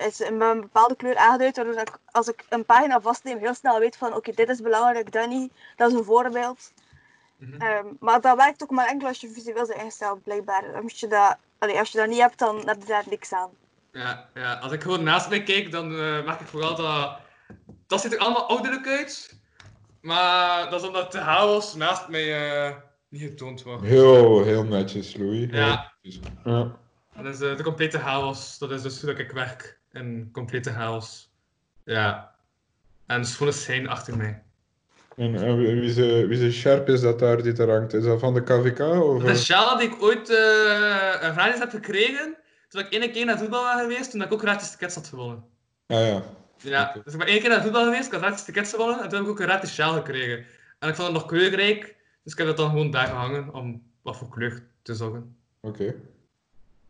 is met een bepaalde kleur aangeduid, waardoor ik, als ik een pagina vastneem, heel snel weet van oké, dit is belangrijk, dat niet, dat is een voorbeeld.
Mhm.
Ehm, maar dat werkt ook maar enkel als je visueel bent ingesteld, blijkbaar. Moet je dat, allee, als je dat niet hebt, dan heb je daar niks aan.
Ja, ja, als ik gewoon naast mij kijk, dan eh merk ik vooral dat... Dat ziet er allemaal ouderlijk uit. Maar dat is omdat de chaos naast mij eh, niet getoond wordt.
Heel, heel netjes, Louis.
Ja.
ja.
Dat is eh, de complete chaos. Dat is dus ik werk. In complete chaos. Ja. En schone zijn achter mij.
En, en wie wie ze, wie ze scherp is dat daar die er hangt? Is dat van de KVK? Of,
Dat is sjaal die ik ooit eh een gratis heb gekregen. Toen ik één keer naar voetbal ben geweest, toen ik ook gratis tickets had gewonnen.
Ah ja.
Ja, dus ik ben één keer naar voetbal geweest, ik had gratis tickets gewonnen en toen heb ik ook een gratis sjaal gekregen. En ik vond het nog kleurrijk, dus ik heb dat dan gewoon daar gehangen om wat voor kleur te zorgen.
Oké.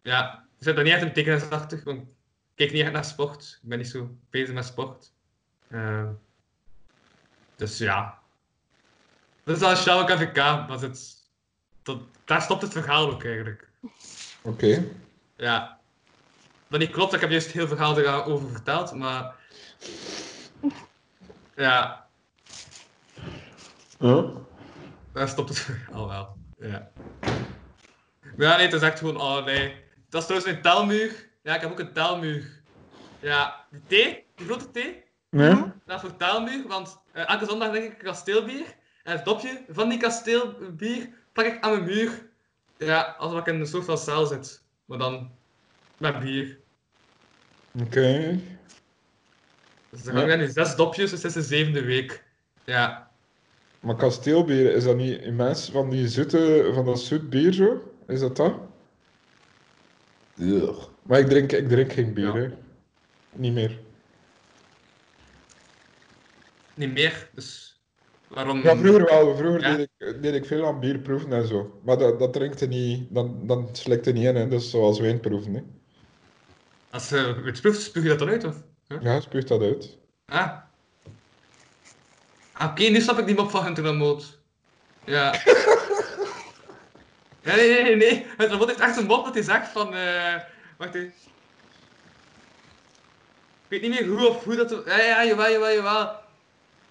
Ja, ik zit daar niet echt een tekeningsachtig, want kijk niet echt naar sport. Ik ben niet zo bezig met sport. Eh, dus ja. Dat is een sjaal KVK, maar het, dat, daar stopt het verhaal ook eigenlijk.
Oké.
Ja. Dat niet klopt, ik heb juist heel veel verhaal erover verteld, maar... Ja,
Ja.
daar stopt het verhaal wel. Ja. Maar ja, nee, het is echt gewoon allerlei... Dat is trouwens een telmuur. Ja, ik heb ook een telmuur. Ja, die thee, die grote thee,
Nee?
dat is voor telmuur, want eh, elke zondag drink ik kasteelbier. En het dopje van die kasteelbier plak ik aan mijn muur. Ja, alsof ik in een soort van zaal zit. Maar dan met bier.
Oké.
Dus dan gaan we nu zes dopjes, dus het is de zevende week. Ja.
Maar kasteelbier, is dat niet immens van die zoete, van dat zoet bier zo? Is dat dat? Ugh. Maar ik drink, ik drink geen bier, hè. Niet meer.
Niet meer, dus waarom...
Ja, vroeger wel. Vroeger
Ja.
deed, ik, deed ik veel aan bier proeven en zo. Maar dat, dat drinkt er niet, dan, dan slikt er niet in, hè. Is zoals wijn proeven, hè.
Als je het proeft, spuug je dat dan uit, of?
Ja, spuugt dat uit.
Ah. Ah, Oké, nu snap ik die mop van Hunter Moot. Ja. Ja, nee, nee, nee. Het robot heeft echt een mop dat hij zegt van... eh wacht even. Ik weet niet meer hoe of hoe dat... Ja, ja, jawel, jawel, jawel.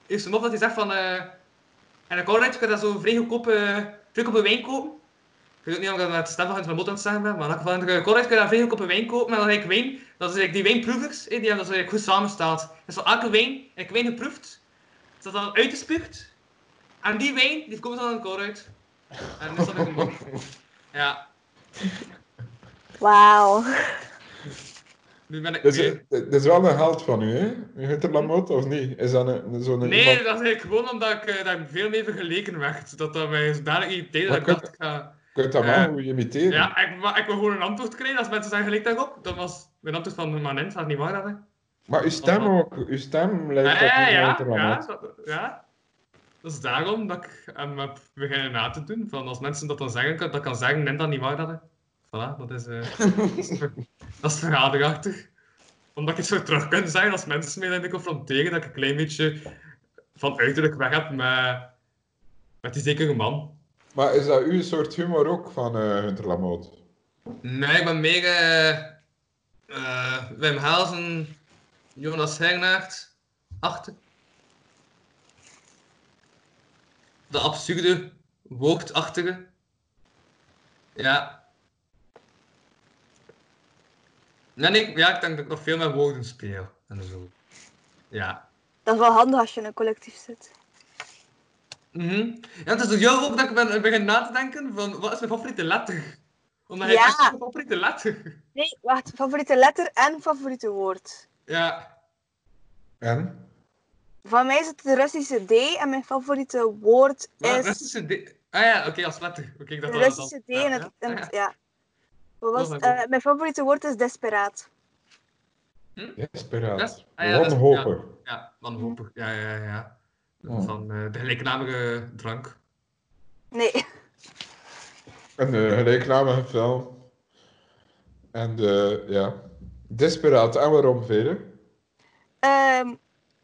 Heeft een mop dat hij zegt van... eh en dan kan je kan dat zo vrij goedkoop, eh, vrij goedkope wijn kopen. Ik weet ook niet of ik dat met de stem van het remote aan het zeggen ben, maar in elk geval in de Colruyt kun je daar vrij goedkope wijn kopen. Maar dan heb ik wijn, dat is die wijnproevers, eh, die hebben dat goed samengesteld. Dus van elke wijn, heb ik wijn geproefd, is dat dan uitgespuugd. En die wijn, die komt dan in de Colruyt. En dat is dan een mop. Ja,
Wauw.
nu ben ik...
Dat is,
nu-
dat is wel een held van u, hè? Hunter Lamotte, of niet? Is dat een, zo'n
Nee,
iemand-
dat is eigenlijk gewoon omdat ik eh, daar veel mee vergeleken werd. Dat dat mij zodanig irriteerde dat ik
Maar
dacht, ik ga...
Je kunt dat wel goed imiteren.
Ja, ik, maar ik wil gewoon een antwoord krijgen als mensen zeggen gelijk daarop. Dat was mijn antwoord van Manent, dat is niet waar dat hè?
Maar uw stem ook. Uw stem lijkt
Ja,
op
ja,
die
ja,
Hunter
ja,
Lamotte.
dat, ja. Dat is daarom dat ik hem heb beginnen na te doen. Van als mensen dat dan zeggen, dat kan zeggen, neem dat niet waar dat hè. Voilà, dat is, eh dat is, ver- dat is verraderachtig. Omdat ik het zo terug kan zeggen als mensen mij dan confronteren, dat ik een klein beetje van uiterlijk weg heb met, met die zekere man.
Maar is dat uw soort humor ook van eh Hunter Lamotte?
Nee, ik ben meer eh eh, Wim Helsen, Jonas Hernaert, achter. De absurde, woordachtige. Ja. Nee, nee, ja, ik denk dat ik nog veel met woorden speel en zo. Ja.
Dat is wel handig als je in een collectief zit.
Mhm. Ja, het is door jou ook dat ik ben, begin na te denken van wat is mijn favoriete letter? Omdat hij
Ja.
echt mijn favoriete letter.
Nee, wacht. Favoriete letter en favoriete woord.
Ja.
En?
Van mij is het de Russische D en mijn favoriete woord
Maar
is
Russische D. Ah ja, oké, als letter. Oké, ik
de
dacht dat was
Russische D en
ja,
het...
ja,
En
ja.
het ja. Wat was,
mijn
eh, mijn favoriete woord is desperaat.
Desperaat.
Dat- ah ja,
Wanhopig.
Ja, wanhopig. Ja, ja, ja.
Oh.
Van eh, de gelijknamige drank.
Nee.
Een uh, gelijknamige film. En de, ja. Desperaat. En waarom verder?
Ehm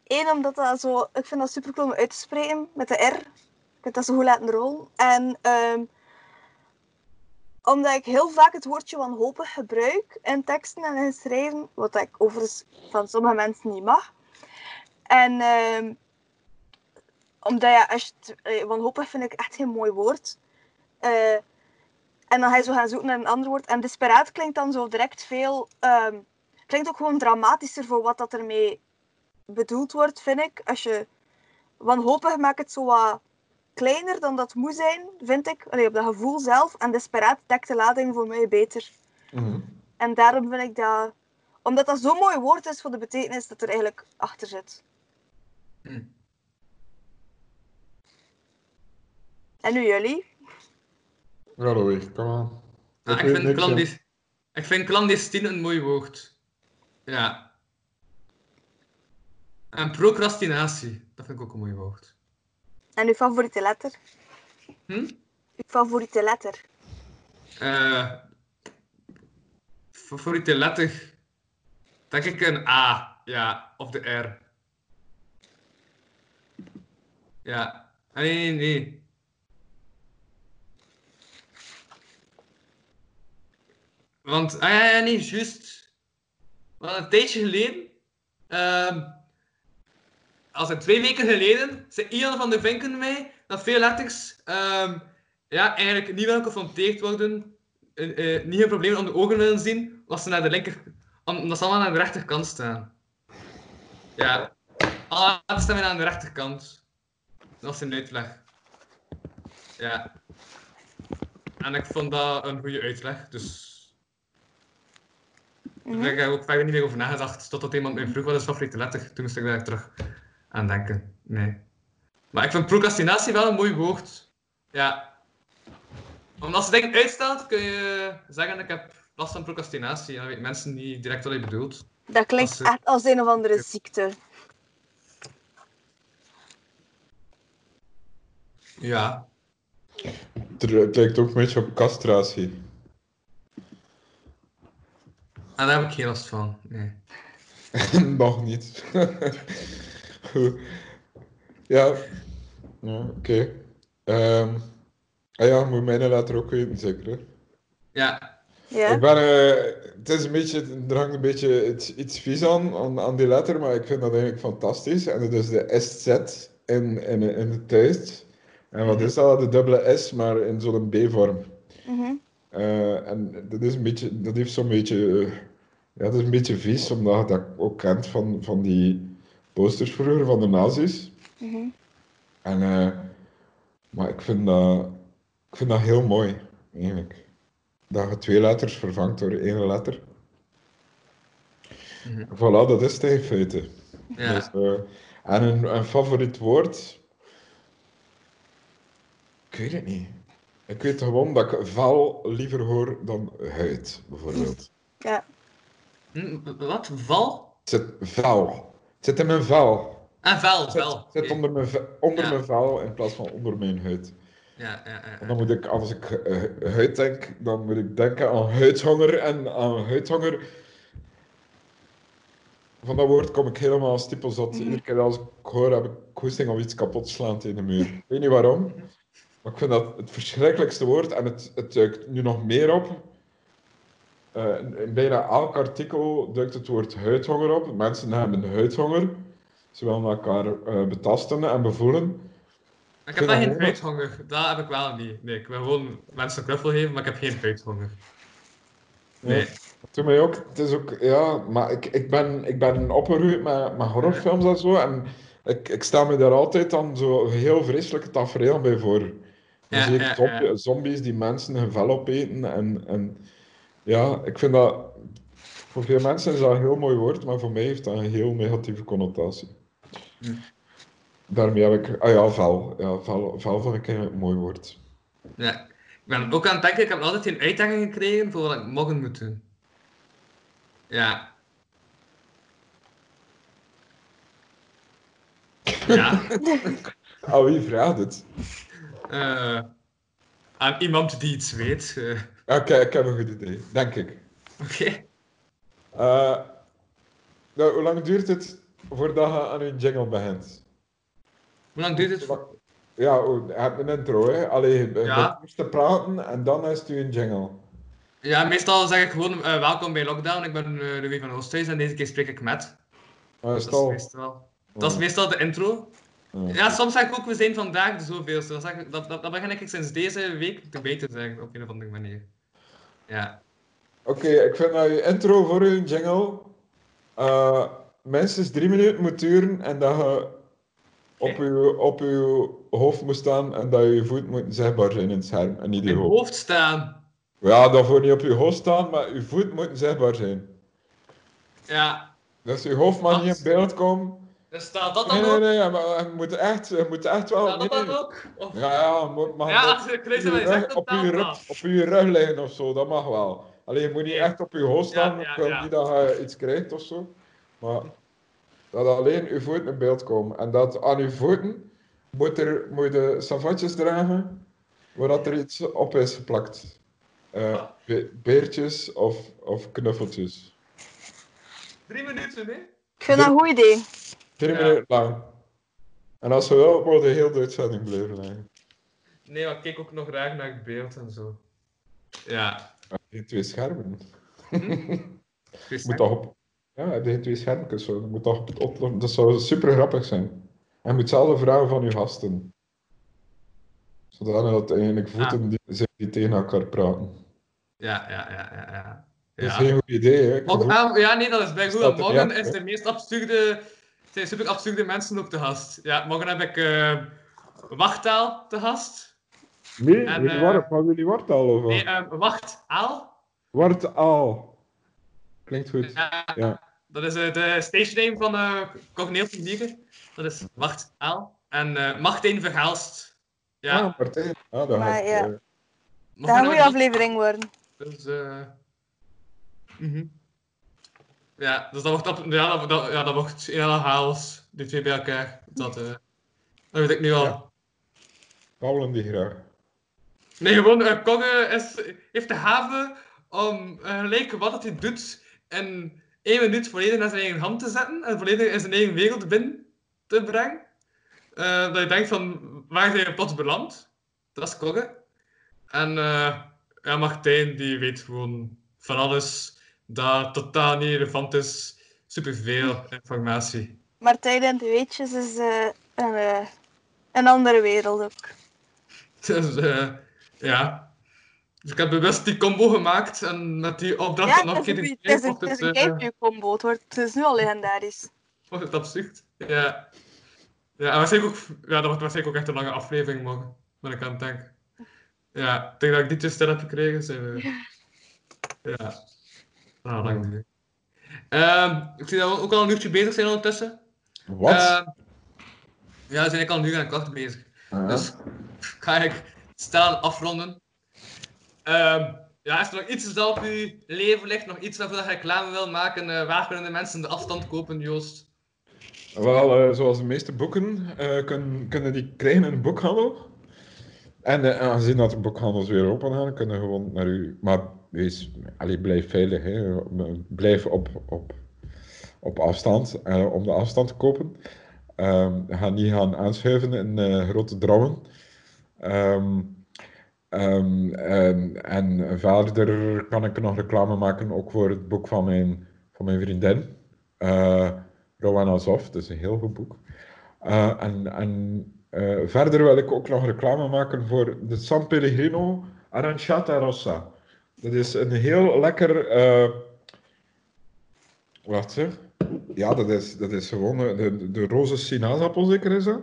Eén, omdat dat zo... Ik vind dat super cool om uit te spreken met de R. Ik vind dat zo goed laten rollen. En ehm, omdat ik heel vaak het woordje wanhopig gebruik in teksten en in schrijven, wat ik overigens van sommige mensen niet mag. En ehm, omdat ja, als je het, eh, wanhopig vind ik echt geen mooi woord. Eh, en dan ga je zo gaan zoeken naar een ander woord. En desperaat klinkt dan zo direct veel... ehm, klinkt ook gewoon dramatischer voor wat dat ermee bedoeld wordt, vind ik. Als je wanhopig maakt het zo wat kleiner dan dat moet zijn, vind ik. Allee, op dat gevoel zelf. En desperaat dekt de lading voor mij beter.
Mhm.
En daarom vind ik dat... Omdat dat zo'n mooi woord is voor de betekenis dat er eigenlijk achter zit.
Hm.
En nu jullie?
Ja, Louis, kom aan.
Ah, ik, vind ik vind clandestine een mooi woord. Ja. En procrastinatie, dat vind ik ook een mooi woord.
En uw favoriete letter?
Hm?
Uw favoriete letter?
Eh favoriete letter? Denk ik een A, ja, of de R. Ja. Ah, Nee, nee, nee. Want, ah ja, nee, juist. Want een tijdje geleden, ehm als het twee weken geleden, zei Ian van de Vinken mij dat veel letters ehm, ja, eigenlijk niet willen geconfronteerd worden, eh, eh, niet hun problemen om de ogen willen zien, als ze naar de linker, om- omdat ze allemaal aan de rechterkant staan. Ja, alle letters staan aan de rechterkant. Dat is een uitleg. Ja. En ik vond dat een goede uitleg, dus
Mhm.
daar heb ik ook verder niet meer over nagedacht, totdat iemand mij vroeg wat is favoriete letter. Toen moest ik daar terug aan denken. Nee. Maar ik vind procrastinatie wel een mooi woord. Ja. Omdat als je dingen uitstelt, kun je zeggen ik heb last van procrastinatie. En dan weten mensen niet direct wat je bedoelt.
Dat klinkt
Als ze-
echt als een of andere ziekte.
Ja.
Het het lijkt ook een beetje op castratie.
En daar heb ik geen last van. Nee.
Nog niet. Goed. Ja. ja Oké. Ehm, Ah ja, moet mijn letter ook weten, zeker. Hè?
Ja.
Ja.
Ik ben, eh, het is een beetje, er hangt een beetje iets, iets vies aan, aan, aan die letter, maar ik vind dat eigenlijk fantastisch. En het is de SZ in, in, in het Duits. En wat is dat? De dubbele S, maar in zo'n B-vorm.
Mhm.
Eh, en dat is een beetje, dat heeft zo'n beetje, ja, dat is een beetje vies, omdat je dat ook kent van, van die posters vroeger van de nazi's.
Mhm.
En, eh, maar ik vind dat, ik vind dat heel mooi, eigenlijk. Dat je twee letters vervangt door één letter.
Mhm.
Voilà, dat is het in feite.
Ja.
Dus, eh, en een, een favoriet woord? Ik weet het niet. Ik weet gewoon dat ik vel liever hoor dan huid, bijvoorbeeld.
Ja.
Hm, Wat? Val?
Het zit zit in mijn vel.
Ah, vel,
Het zit,
vel.
zit onder, mijn, onder
Ja.
mijn vel in plaats van onder mijn huid.
Ja, ja, ja.
En dan moet ik, als ik eh, huid denk, dan moet ik denken aan huidhonger. En aan huidhonger, van dat woord kom ik helemaal stippelzat.
Mhm.
Iedere keer als ik hoor, heb ik goesting om iets kapot te slaan tegen de muur. Ik weet niet waarom, maar ik vind dat het verschrikkelijkste woord. En het, het duikt nu nog meer op. Eh, in, bijna elk artikel duikt het woord huidhonger op. Mensen hebben huidhonger. Ze willen elkaar eh, betasten en bevoelen.
Ik heb
dat
geen huidhonger. Dat heb ik wel niet. Nee, ik wil gewoon mensen een knuffel geven, maar ik heb geen huidhonger. Nee.
Ja. Doe mij ook. Het is ook, ja, maar ik, ik ben, ik ben opgegroeid met, met horrorfilms en zo. En ik, ik sta me daar altijd dan zo heel vreselijke tafereel bij voor.
Ja, ja, ja.
zombies die mensen hun vel opeten. En, en ja, ik vind dat... Voor veel mensen is dat een heel mooi woord, maar voor mij heeft dat een heel negatieve connotatie.
Hm.
Daarmee heb ik... Ah ja, vel. Ja, vel, vel vind ik een mooi woord.
Ja. Ik ben ook aan het denken, ik heb altijd geen uitdaging gekregen voor wat ik morgen moet doen. Ja. Ja.
Ah, wie vraagt het?
eh, aan iemand die iets weet. eh,
Oké, ik heb een goed idee. Denk ik.
Oké.
Eh, nou, hoe lang duurt het voordat je aan je jingle begint?
Hoe lang duurt het?
Ja, oh, je hebt een intro, hè? Allee, je
Ja.
eerst te praten en dan is het een jingle.
Ja, meestal zeg ik gewoon eh, welkom bij Lockdown. Ik ben uh, Louis van Oosthuis en deze keer spreek ik met.
Is
Dat is
al?
meestal, dat is meestal de intro.
Ja.
Ja, soms zeg ik ook we zijn vandaag de zoveelste. Dat, zeg ik- dat, dat, dat begin ik sinds deze week te zeggen op een of andere manier. Ja.
Oké, ik vind dat je intro voor je jingle eh, minstens drie minuten moet duren en dat je op je, op je hoofd moet staan en dat je voet moet zichtbaar zijn in het scherm en niet je hoofd.
hoofd staan.
Ja, dat voor niet op je hoofd staan, maar je voet moet zichtbaar zijn.
Ja.
Dus je hoofd mag
Wat?
niet in beeld komen.
Dus staat dat
Nee,
dan
nee,
ook?
nee, maar je moet echt, je moet echt wel...
Staat dat
nee,
dan
nee.
ook? Of-
Ja, ja, moet, mag
Ja, als kruis
op
wat
je rug,
zegt,
op je
staat
rug,
dat.
op je rug liggen of zo, dat mag wel. Alleen je moet niet echt op je hoofd staan,
Ja,
ik
ja,
wil
ja.
niet dat je iets krijgt of zo. Maar dat alleen je voeten in beeld komen. En dat aan je voeten moet, er, moet je savatjes dragen waar dat er iets op is geplakt. Eh, be- beertjes of, of knuffeltjes.
Drie minuten, hè?
Ik vind dat een goed idee.
Drie
Ja.
minuten lang. En als wil, moet je heel de uitzending blijven liggen.
Nee, maar ik kijk ook nog graag naar het beeld en zo. Ja.
Je twee schermen.
Chris,
Moet toch op. Ja, heb je twee schermpjes zo. Dat, moet toch op het op, dat zou super grappig zijn. En je moet zelf vragen van je gasten. Zodat het eigenlijk voeten die, zijn die tegen elkaar praten.
Ja, ja, ja, ja. ja.
Dat is
Ja.
geen goed idee, hè?
Ah, ja, nee, dat is bij goed. Morgen is de meest absurde, zijn super absurde mensen ook te gast. Ja, morgen heb ik eh Wachtaal te gast.
Nee,
En,
jullie
eh,
waren van jullie wordt al over.
Nee, eh Wachtaal.
Klinkt goed.
Ja,
Ja.
Dat is eh, de stage name van uh, Corneel Publieke. Dat is Wachtaal. En eh Martijn Verhaalst. Ja,
Ah, Martijn. Ah, dat
Maar
gaat,
ja.
eh,
Dat gaat een goede aflevering worden.
Dus, eh mhm. Ja, dus dat wordt, op, ja, dat, dat, ja, dat wordt hele chaos, die twee bij elkaar. Dat, eh dat weet ik nu al.
Ja. Paulен die graag.
Nee, gewoon, uh, Kogge is, heeft de have om eh, gelijk wat hij doet in één minuut volledig naar zijn eigen hand te zetten en volledig in zijn eigen wereld binnen te brengen. Eh, dat je denkt van, waar zijn je plots beland? Dat is Kogge. En eh, ja, Martijn die weet gewoon van alles dat totaal niet relevant is. Superveel informatie.
Martijn en de Weetjes is eh, een, eh, een andere wereld ook.
Dus eh, ja. Dus ik heb bewust die combo gemaakt en met die opdracht
Ja,
dan nog keer in
het is een, het is
het,
een Gameview combo. Het, wordt, het is nu al legendarisch.
wordt het absurd. Ja. Ja, en waarschijnlijk ook, ja, dat wordt waarschijnlijk ook echt een lange aflevering morgen. Ben ik aan het denken. Ja, ik denk dat ik dit stil heb gekregen. Zijn we... Ja. Dat lang duren. Ehm, ik zie dat we ook al een uurtje bezig zijn ondertussen.
Wat?
Ehm, ja, we zijn eigenlijk al een uur en een kwart bezig.
Ah.
Dus ga ik staan afronden. Ehm, ja, is er nog iets dat op uw leven ligt? Nog iets waarvoor je reclame wil maken? Eh, waar kunnen de mensen de afstand kopen, Joost?
Wel, eh, zoals de meeste boeken eh, kun- kunnen die krijgen in een boekhandel. En aangezien dat de boekhandels weer open gaan, kunnen gewoon naar u. Maar allee, blijf veilig. Hè. Blijf op, op, op afstand eh, om de afstand te kopen. Ehm, ga niet gaan aanschuiven in eh, grote drammen. Ehm, ehm, en, verder kan ik nog reclame maken ook voor het boek van mijn, van mijn vriendin. Eh Rowan Azov, dat is een heel goed boek. En en verder wil ik ook nog reclame maken voor de San Pellegrino Aranciata Rossa. Dat is een heel lekker. eh wacht zeg. Ja, dat is, dat is gewoon de, de roze sinaasappel, zeker is dat.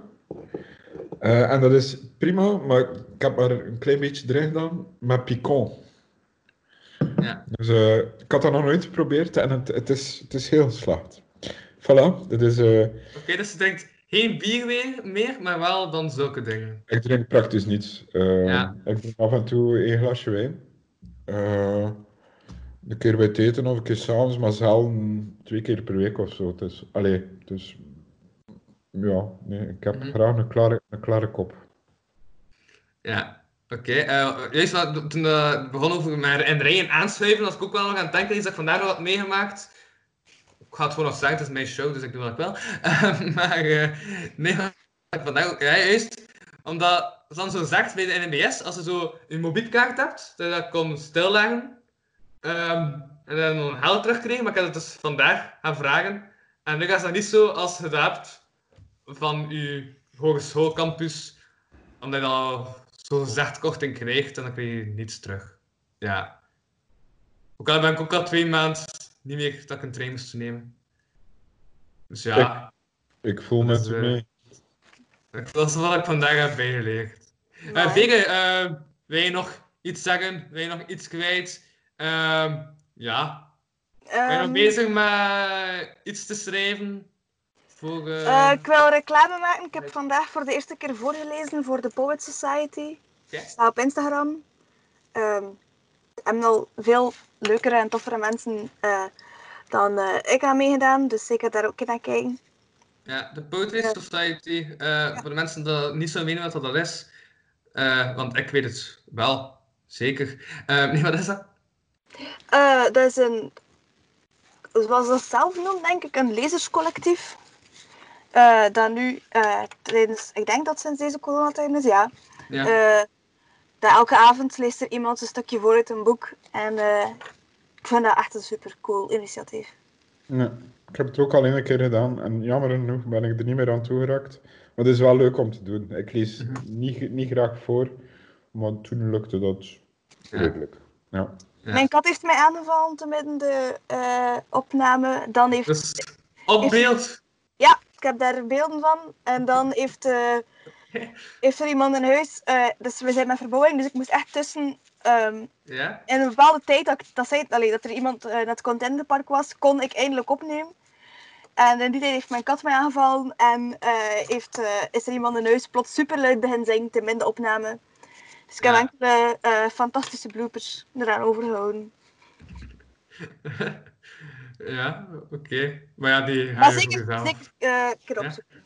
Eh, en dat is prima, maar ik heb maar een klein beetje erin gedaan met picon.
Ja.
Dus eh, ik had dat nog nooit geprobeerd en het, het, is, het is heel geslaagd. Voilà, dit is,
Oké, dus je drinkt geen bier meer, meer, maar wel dan zulke dingen.
ik drink praktisch niets.
Ja.
Ik drink af en toe één glasje wijn. Eh, een keer bij het eten of een keer s'avonds, maar zelden twee keer per week of zo. Dus, allee, dus ja, nee, ik heb
Mhm.
graag een klare, een klare kop.
Ja, oké. Eh, juist wat- toen eh, het begon over mijn herinneringen aanschuiven, was ik ook wel nog aan het denken, iets dat ik vandaag nog had meegemaakt. Ik ga het gewoon nog zeggen, het is mijn show, dus ik doe dat wel. Eh, maar eh, nee, wat vandaag ook, ja, juist, omdat ze dan zo zegt bij de NMBS, als je zo een mobielkaart hebt, dat je dat kon stilleggen, ehm, en dan een geld terugkrijgen, maar ik heb het dus vandaag gaan vragen. En nu is dat niet zo als je dat hebt van je hogeschoolcampus, omdat je dan zo gezegd korting krijgt en dan krijg je niets terug. Ja. Ook al ben ik ook al twee maanden niet meer dat ik een trein moest nemen. Dus ja,
Ik voel
Dat
met
is,
u
eh,
mee.
dat is wat ik vandaag heb bijgeleerd. Eh
Maar-
eh, wil je nog iets zeggen? Wil je nog iets kwijt? Ehm, ja. Ben je nog
Ehm,
bezig met iets te schrijven? Voor, eh,
eh, ik wil reclame maken. Ik heb vandaag voor de eerste keer voorgelezen voor de Poet Society. Staat op Instagram. Er hebben al veel leukere en toffere mensen eh, dan eh, ik aan meegedaan. Dus ik ga daar ook in naar kijken.
Ja, de Poetry. Society, eh, voor de mensen die niet zo weten wat dat is, eh, want ik weet het wel, zeker. Eh, nee, wat is dat?
Eh, dat is een, zoals dat zelf noemt, denk ik, een lezerscollectief. Eh, dat nu eh, tijdens, ik denk dat sinds deze coronatijd is, ja.
Ja.
Eh, dat elke avond leest er iemand een stukje voor uit een boek. En eh, ik vind dat echt een super cool initiatief.
Ja, ik heb het ook al een keer gedaan en jammer genoeg ben ik er niet meer aan toegeraakt. Maar het is wel leuk om te doen. Ik lees niet, niet graag voor, maar toen lukte dat redelijk. Ja.
Ja.
Mijn kat heeft mij aangevallen te midden de eh, opname. Dan heeft,
Dus op beeld.
Ja, ik heb daar beelden van. En dan heeft, eh, heeft er iemand in huis. eh, dus we zijn met verbouwing, dus ik moest echt tussen. ehm,
Ja?
in een bepaalde tijd dat, ik, dat, zei, allee, dat er iemand eh, naar het contentenpark was, kon ik eindelijk opnemen. En in die tijd heeft mijn kat mij aangevallen en eh, heeft, eh, is er iemand in huis plots superluid begin zingen te midden de opname. Dus ik heb
Ja.
enkele eh, fantastische bloopers eraan overgehouden.
ja, oké. Maar ja, die ga
Maar
je
zeker, zeker eh, keer opzoeken.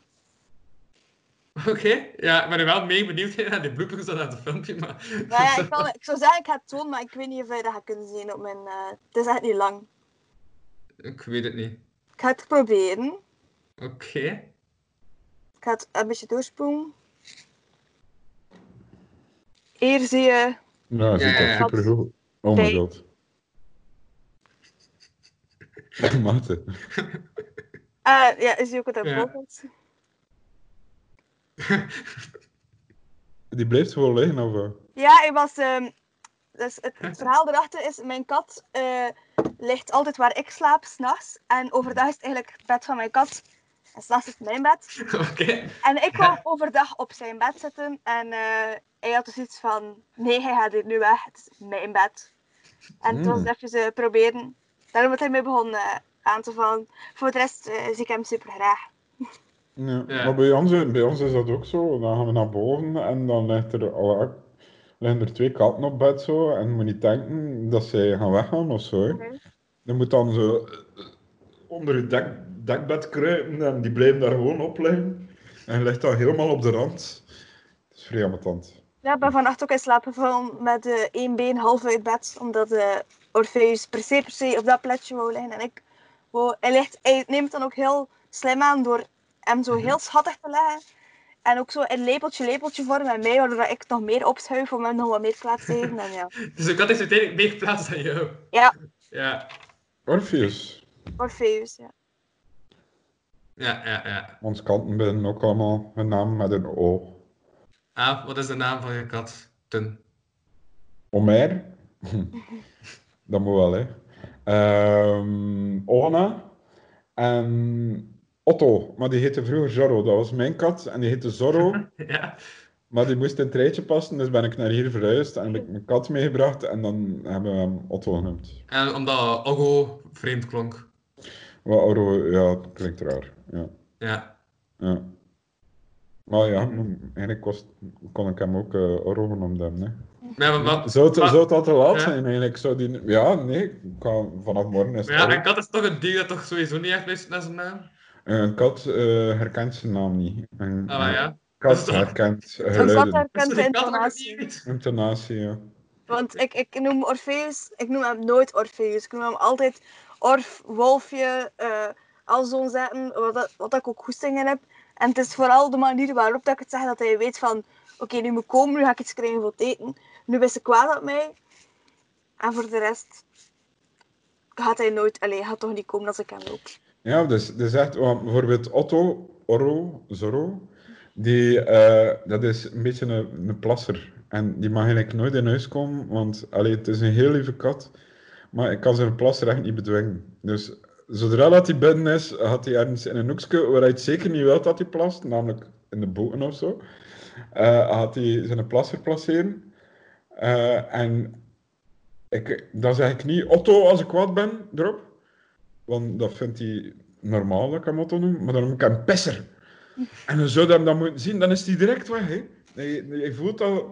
Oké, ja, ik ben wel mee benieuwd naar die bloopers dan uit het filmpje, maar...
Ja, ik, kan, ik zou zeggen, ik ga het tonen, maar ik weet niet of je dat gaat kunnen zien op mijn... eh, het is echt niet lang.
ik weet het niet.
Ik ga het proberen.
Oké.
Ik ga het een beetje doorspoelen. Hier zie je
Ja, ziet
Ja, ja, ja.
dat supergoed. Oh
Nee.
god. Mate.
Eh, ja, is die ook wat
Ja.
bijvoorbeeld?
Die blijft gewoon liggen, of?
Ja, ik was. ehm, dus het, het verhaal erachter is: mijn kat eh, ligt altijd waar ik slaap, s'nachts. En overdag is het eigenlijk het bed van mijn kat. En s'nachts is het mijn bed.
Oké.
En ik kwam overdag op zijn bed zitten. En eh, hij had dus iets van: nee, hij gaat hier nu weg. Het is mijn bed. En toen was
Hmm.
het even proberen. Daarom dat hij mij begon eh, aan te vallen. Voor de rest eh, zie ik hem super graag.
Ja.
Ja.
Maar bij ons, bij ons is dat ook zo. Dan gaan we naar boven en dan ligt er, oh, liggen er twee katten op bed zo. En je moet niet denken dat zij gaan weggaan of zo.
Oké.
Je moet dan zo eh, onder je dek, dekbed kruipen en die blijven daar gewoon op liggen. En je ligt dan helemaal op de rand. Het is vrij ambetant.
Ja, ik ben vannacht ook in slaap gevallen met eh, één been half uit bed, omdat eh Orpheus per se, per se op dat plekje wou liggen. En ik wou, hij, ligt, hij neemt het dan ook heel slim aan door hem zo heel schattig te leggen. En ook zo een lepeltje, lepeltje voor met mij, waardoor ik nog meer opschuif om hem nog wat meer plaats te geven. En ja,
Dus ik had uiteindelijk meer geplaatst dan jou.
ja
Ja.
Orpheus.
Orpheus, ja.
Ja, ja, ja.
Ons kanten binnen ook allemaal een naam met een O.
Ah, wat is de naam van je kat? Ten.
Omer. dat moet wel, hè. Ehm Ona. En Otto. Maar die heette vroeger Zorro. Dat was mijn kat. En die heette Zorro.
Ja.
Maar die moest in het rijtje passen. Dus ben ik naar hier verhuisd. En heb ik mijn kat meegebracht. En dan hebben we hem Otto genoemd.
En omdat Ogo vreemd klonk.
Wat Oro, ja, dat klinkt raar. Ja.
Ja.
ja. Maar ja, eigenlijk kost, kon ik hem ook eh Oro genoemd hebben. Hè.
Maar, maar, wat-
Zou, het,
maar-
zou het al te laat
Ja.
zijn eigenlijk? Zou die... Ja, nee. ik Kan, vanaf morgen is het
maar ja, een kat is toch een dier dat toch sowieso niet echt luistert naar zijn naam?
Eh, Een kat eh, herkent zijn naam niet. Een
Ah, ja.
kat herkent eh,
Een kat
geluiden.
herkent de intonatie.
Intonatie, ja.
Want ik, ik noem Orpheus, ik noem hem nooit Orpheus. Ik noem hem altijd Orf, Wolfje, eh, al zo'n zetten, wat, dat- wat ik ook goesting in heb. En het is vooral de manier waarop dat ik het zeg, dat hij weet van, oké, nu moet ik komen, nu ga ik iets krijgen voor het eten. Nu is ze kwaad op mij. En voor de rest gaat hij nooit, alleen gaat toch niet komen als ik hem loop.
Ja, dus, dus echt, bijvoorbeeld Otto, Orro, Zorro, die, eh, dat is een beetje een, een plasser. En die mag eigenlijk nooit in huis komen, want allee, het is een heel lieve kat, maar ik kan zijn plasser echt niet bedwingen. Dus zodra dat hij binnen is, gaat hij ergens in een hoekje waar hij het zeker niet wil dat hij plast, namelijk in de boten of zo, eh, gaat hij zijn plasser placeren. Eh, en ik, dan zeg ik niet Otto als ik kwaad ben erop. Want dat vindt hij normaal dat ik hem Otto noem, maar dan noem ik hem Pisser. En dan zou je hem dan moeten zien, dan is hij direct weg. Hè. Je, je voelt dat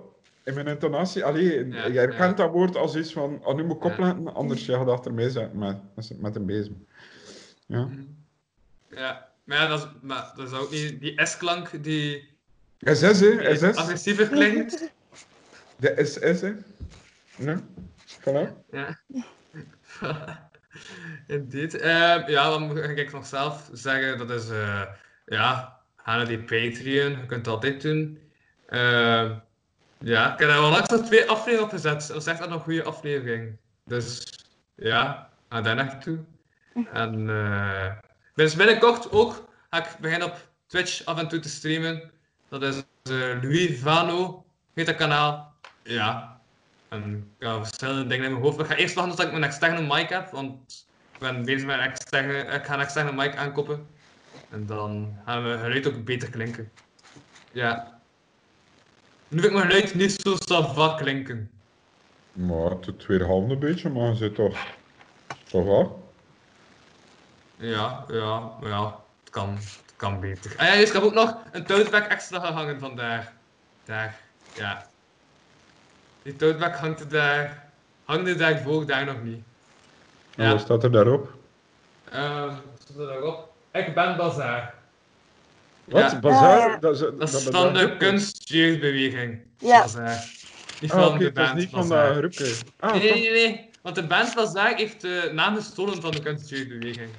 in mijn intonatie. Allee,
Ja,
je herkent
ja.
dat woord als iets van, oh, nu moet ik opletten, anders je gaat achter mij zetten met, met, een bezem. Ja.
Ja. Maar ja, dat is, maar dat is ook niet die S-klank die
SS, hè? SS.
agressiever klinkt.
De SS, hè? Ja. Voilà.
Ja. Indeed. Ehm, ja, dan ga ik nog zelf zeggen, dat is, eh, ja, ga naar die Patreon, je kunt het altijd doen. Ehm, ja, ik heb daar wel langs nog twee afleveringen op gezet, dat is echt een goede aflevering. Dus, ja, ga daar naartoe. En, eh, dus binnenkort ook ga ik beginnen op Twitch af en toe te streamen. Dat is eh, Louis Vano, heet dat kanaal. Ja, en verschillende dingen in mijn hoofd. Ik ga eerst wachten tot ik mijn externe mic heb, want ik ben bezig met een externe, ik ga een externe mic aankopen. En dan gaan we geluid ook beter klinken. Ja. Nu vind ik mijn geluid niet zo savak klinken.
Maar het doet weer half een beetje, maar je zit toch... Toch wel?
Ja, ja, ja, het kan, het kan beter. Ah ja, dus ik heb ook nog een toadback extra gehangen vandaag. Daar, ja. Die toadback hangt er daar, hangde daar vorig daar nog niet.
En
Ja.
wat staat er daarop?
Ehm, wat staat er daarop? Ik ben Bazaar.
Wat?
Ja.
Bazaar?
Ja.
Dat, is,
Dat is
dat
van
bedacht
de kunstjeugdbeweging.
Ja.
Bazaar. Niet
Ah,
van
oké,
de
het is
band
niet van
Bazaar.
dat groepje. Ah,
Nee, nee, nee, nee. Want de band Bazaar heeft de naam gestolen van de kunstjeugdbeweging.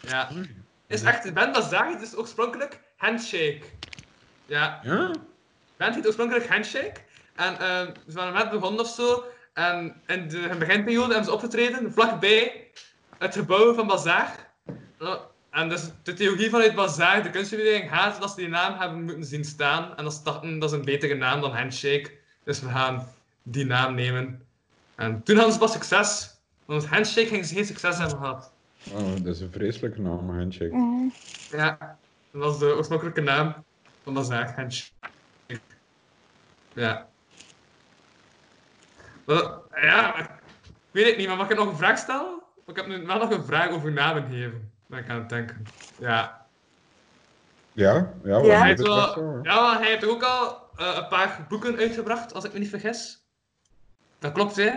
Ja. Is echt, de band Bazaar heet dus oorspronkelijk Handshake. Ja.
Ja?
De band heet oorspronkelijk Handshake. En eh, ze waren net begonnen of zo. En in de beginperiode hebben ze opgetreden vlakbij het gebouw van Bazaar. En dus de theorie vanuit Bazaar, de kunstbeweging, gaat dat ze die naam hebben moeten zien staan. En dat ze dachten, dat is een betere naam dan Handshake. Dus we gaan die naam nemen. En toen hadden ze pas succes. Want Handshake ging ze geen succes hebben gehad.
Oh, dat is een vreselijke naam, handshake.
Ja, dat was de oorspronkelijke naam van Bazaar, Handshake. Ja. Ja, ik weet het niet, maar mag ik nog een vraag stellen? Ik heb nu wel nog een vraag over namen geven. Ben ik aan het denken. Ja.
Ja, ja.
Hij heeft, wel,
wel, ja.
hij heeft ook al eh, een paar boeken uitgebracht, als ik me niet vergis. Dat klopt, hè?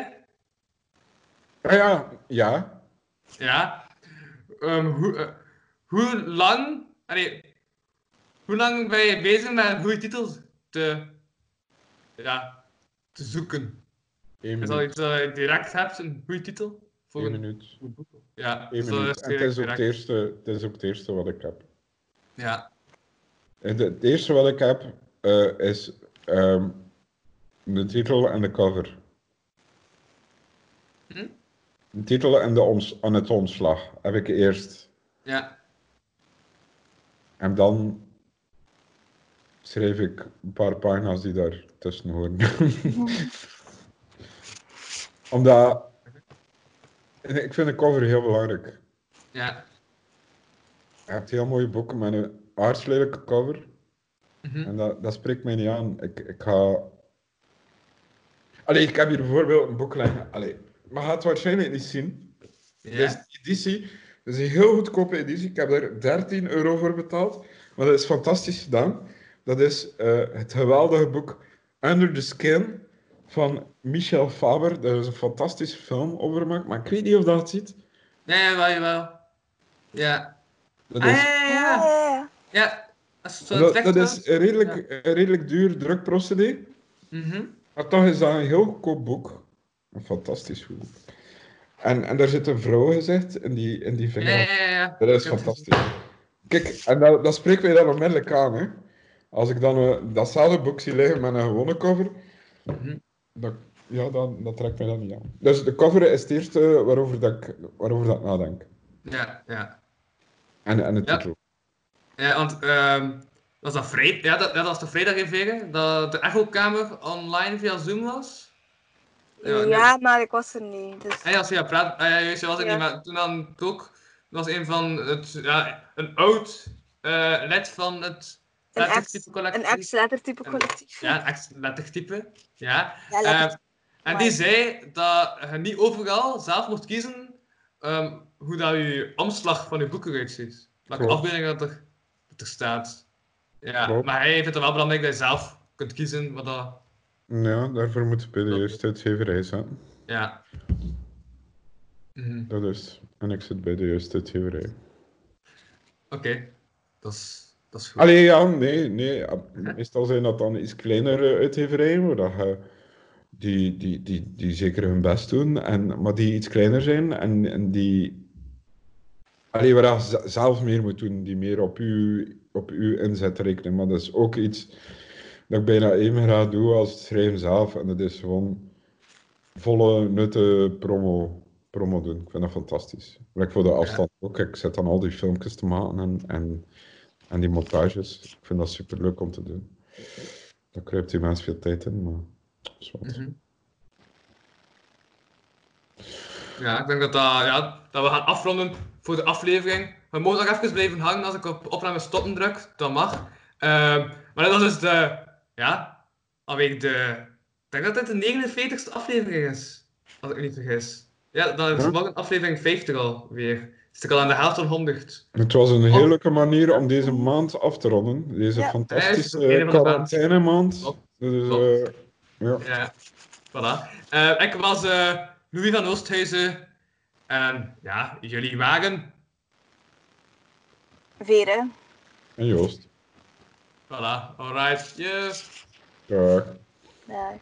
Ja, ja.
Ja. Ehm, hoe, eh, hoe lang... Allee, hoe lang ben je bezig met een goede titel te... Ja, te zoeken?
Eén
Is dat
minuut.
iets dat je direct hebt, een goede titel? Voor
Eén
een
minuut.
Ja,
Eén
dus
minuut.
is
En het is, ook het, eerste, het is ook het eerste wat ik heb.
Ja.
En de- Het eerste wat ik heb eh, is ehm, de titel en de cover.
Hm?
De titel en, de ons, en het omslag heb ik eerst.
Ja.
En dan schreef ik een paar pagina's die daar tussen horen. Omdat ik vind de cover heel belangrijk.
Ja.
Je hebt heel mooie boeken met een aardslelijke cover.
Mhm.
En dat, dat spreekt mij niet aan. Ik, ik ga. Allee, ik heb hier bijvoorbeeld een boek liggen. Allee, maar gaat het waarschijnlijk niet zien.
Ja.
Dit is de editie. Dat is een heel goedkope editie. Ik heb er 13 euro voor betaald. Maar dat is fantastisch gedaan. Dat is eh, het geweldige boek Under the Skin van Michel Faber. Daar is een fantastische film over gemaakt. Maar ik weet niet of dat het ziet.
Nee, jawel, jawel. Ja.
Dat
Ah,
is,
ja, ja,
Ja,
ja.
ja, ja.
Dat
dat, is
wel.
een redelijk, een redelijk duur drukprocedé.
Mhm.
Maar toch is dat een heel goedkoop boek. Een fantastisch goed boek. En, en daar zit een vrouwengezicht in die, in die
Ja,
vinger.
ja, ja, ja.
Dat is fantastisch. Kijk, en dat, dat spreekt mij dan onmiddellijk aan. Hè. Als ik dan een, datzelfde boek zie liggen met een gewone cover,
Mhm.
Dat, ja, dan, dat trekt mij dan niet aan. Dus de cover is het eerste waarover, dat ik, waarover dat ik nadenk.
Ja, ja.
En, en de
Ja.
titel.
Ja, want ehm was dat vrijdag? Ja, dat, ja, dat was de vrijdag in Vegen, dat de echokamer online via Zoom was?
Ja,
nee.
maar ik was er niet. Dus...
Ah ja, via praat. Ah, ja, juist, je was er
Ja.
niet, maar toen dan ook. Dat was een van het, ja, een oud eh, lid van het lettertype collectief.
Een ex-lettertype collectief.
Ja, een ex-lettertype. Ja.
Ja,
Eh,
letter-
en die zei dat je niet overal zelf mocht kiezen ehm, hoe dat je omslag van je boeken eruit ziet. Welke
Klopt.
afbeelding dat er, dat er staat. Ja, maar hij vindt het wel belangrijk dat je zelf kunt kiezen wat dat...
Ja, daarvoor moet je bij de juiste uitgeverij zetten.
Ja. Mhm.
Dat is. En ik zit bij de juiste uitgeverij.
Oké. Dat is, dat.
Allee, ja, nee, nee. Meestal zijn dat dan iets kleinere uitgeverijen, waar dat die, die, die, die zeker hun best doen, en, maar die iets kleiner zijn en, en die... Allee, waar je zelf meer moet doen, die meer op uw, op uw inzet rekenen. Maar dat is ook iets dat ik bijna even graag doe als het schrijven zelf. En dat is gewoon volle nutte promo, promo doen. Ik vind dat fantastisch. Like voor de afstand ook. Ik zet dan al die filmpjes te maken en, en en die montages, ik vind dat super leuk om te doen. Daar kruipt die mensen veel tijd in, maar dat is wat.
Mhm. Ja, ik denk dat, dat, ja, dat we gaan afronden voor de aflevering. We mogen nog even blijven hangen als ik op opname stoppen druk. Dat mag. Ehm, maar dat is dus de... Ja, alweer de... Ik denk dat dit de 49ste aflevering is. Als ik me niet vergis. Ja, dan is
Ja.
morgen aflevering 50 alweer. Zit ik al aan de helft van 100.
Het was een heel leuke manier om deze maand af te ronden. Deze
Ja.
Ja,
fantastische
einde van de maand.
Dus, eh, ja.
Ja, voilà. Eh, ik was eh, Louis van Oosthuizen. En ja, jullie waren...
Veren.
En Joost.
Voilà, alright. Yes.
Dag.
Ja.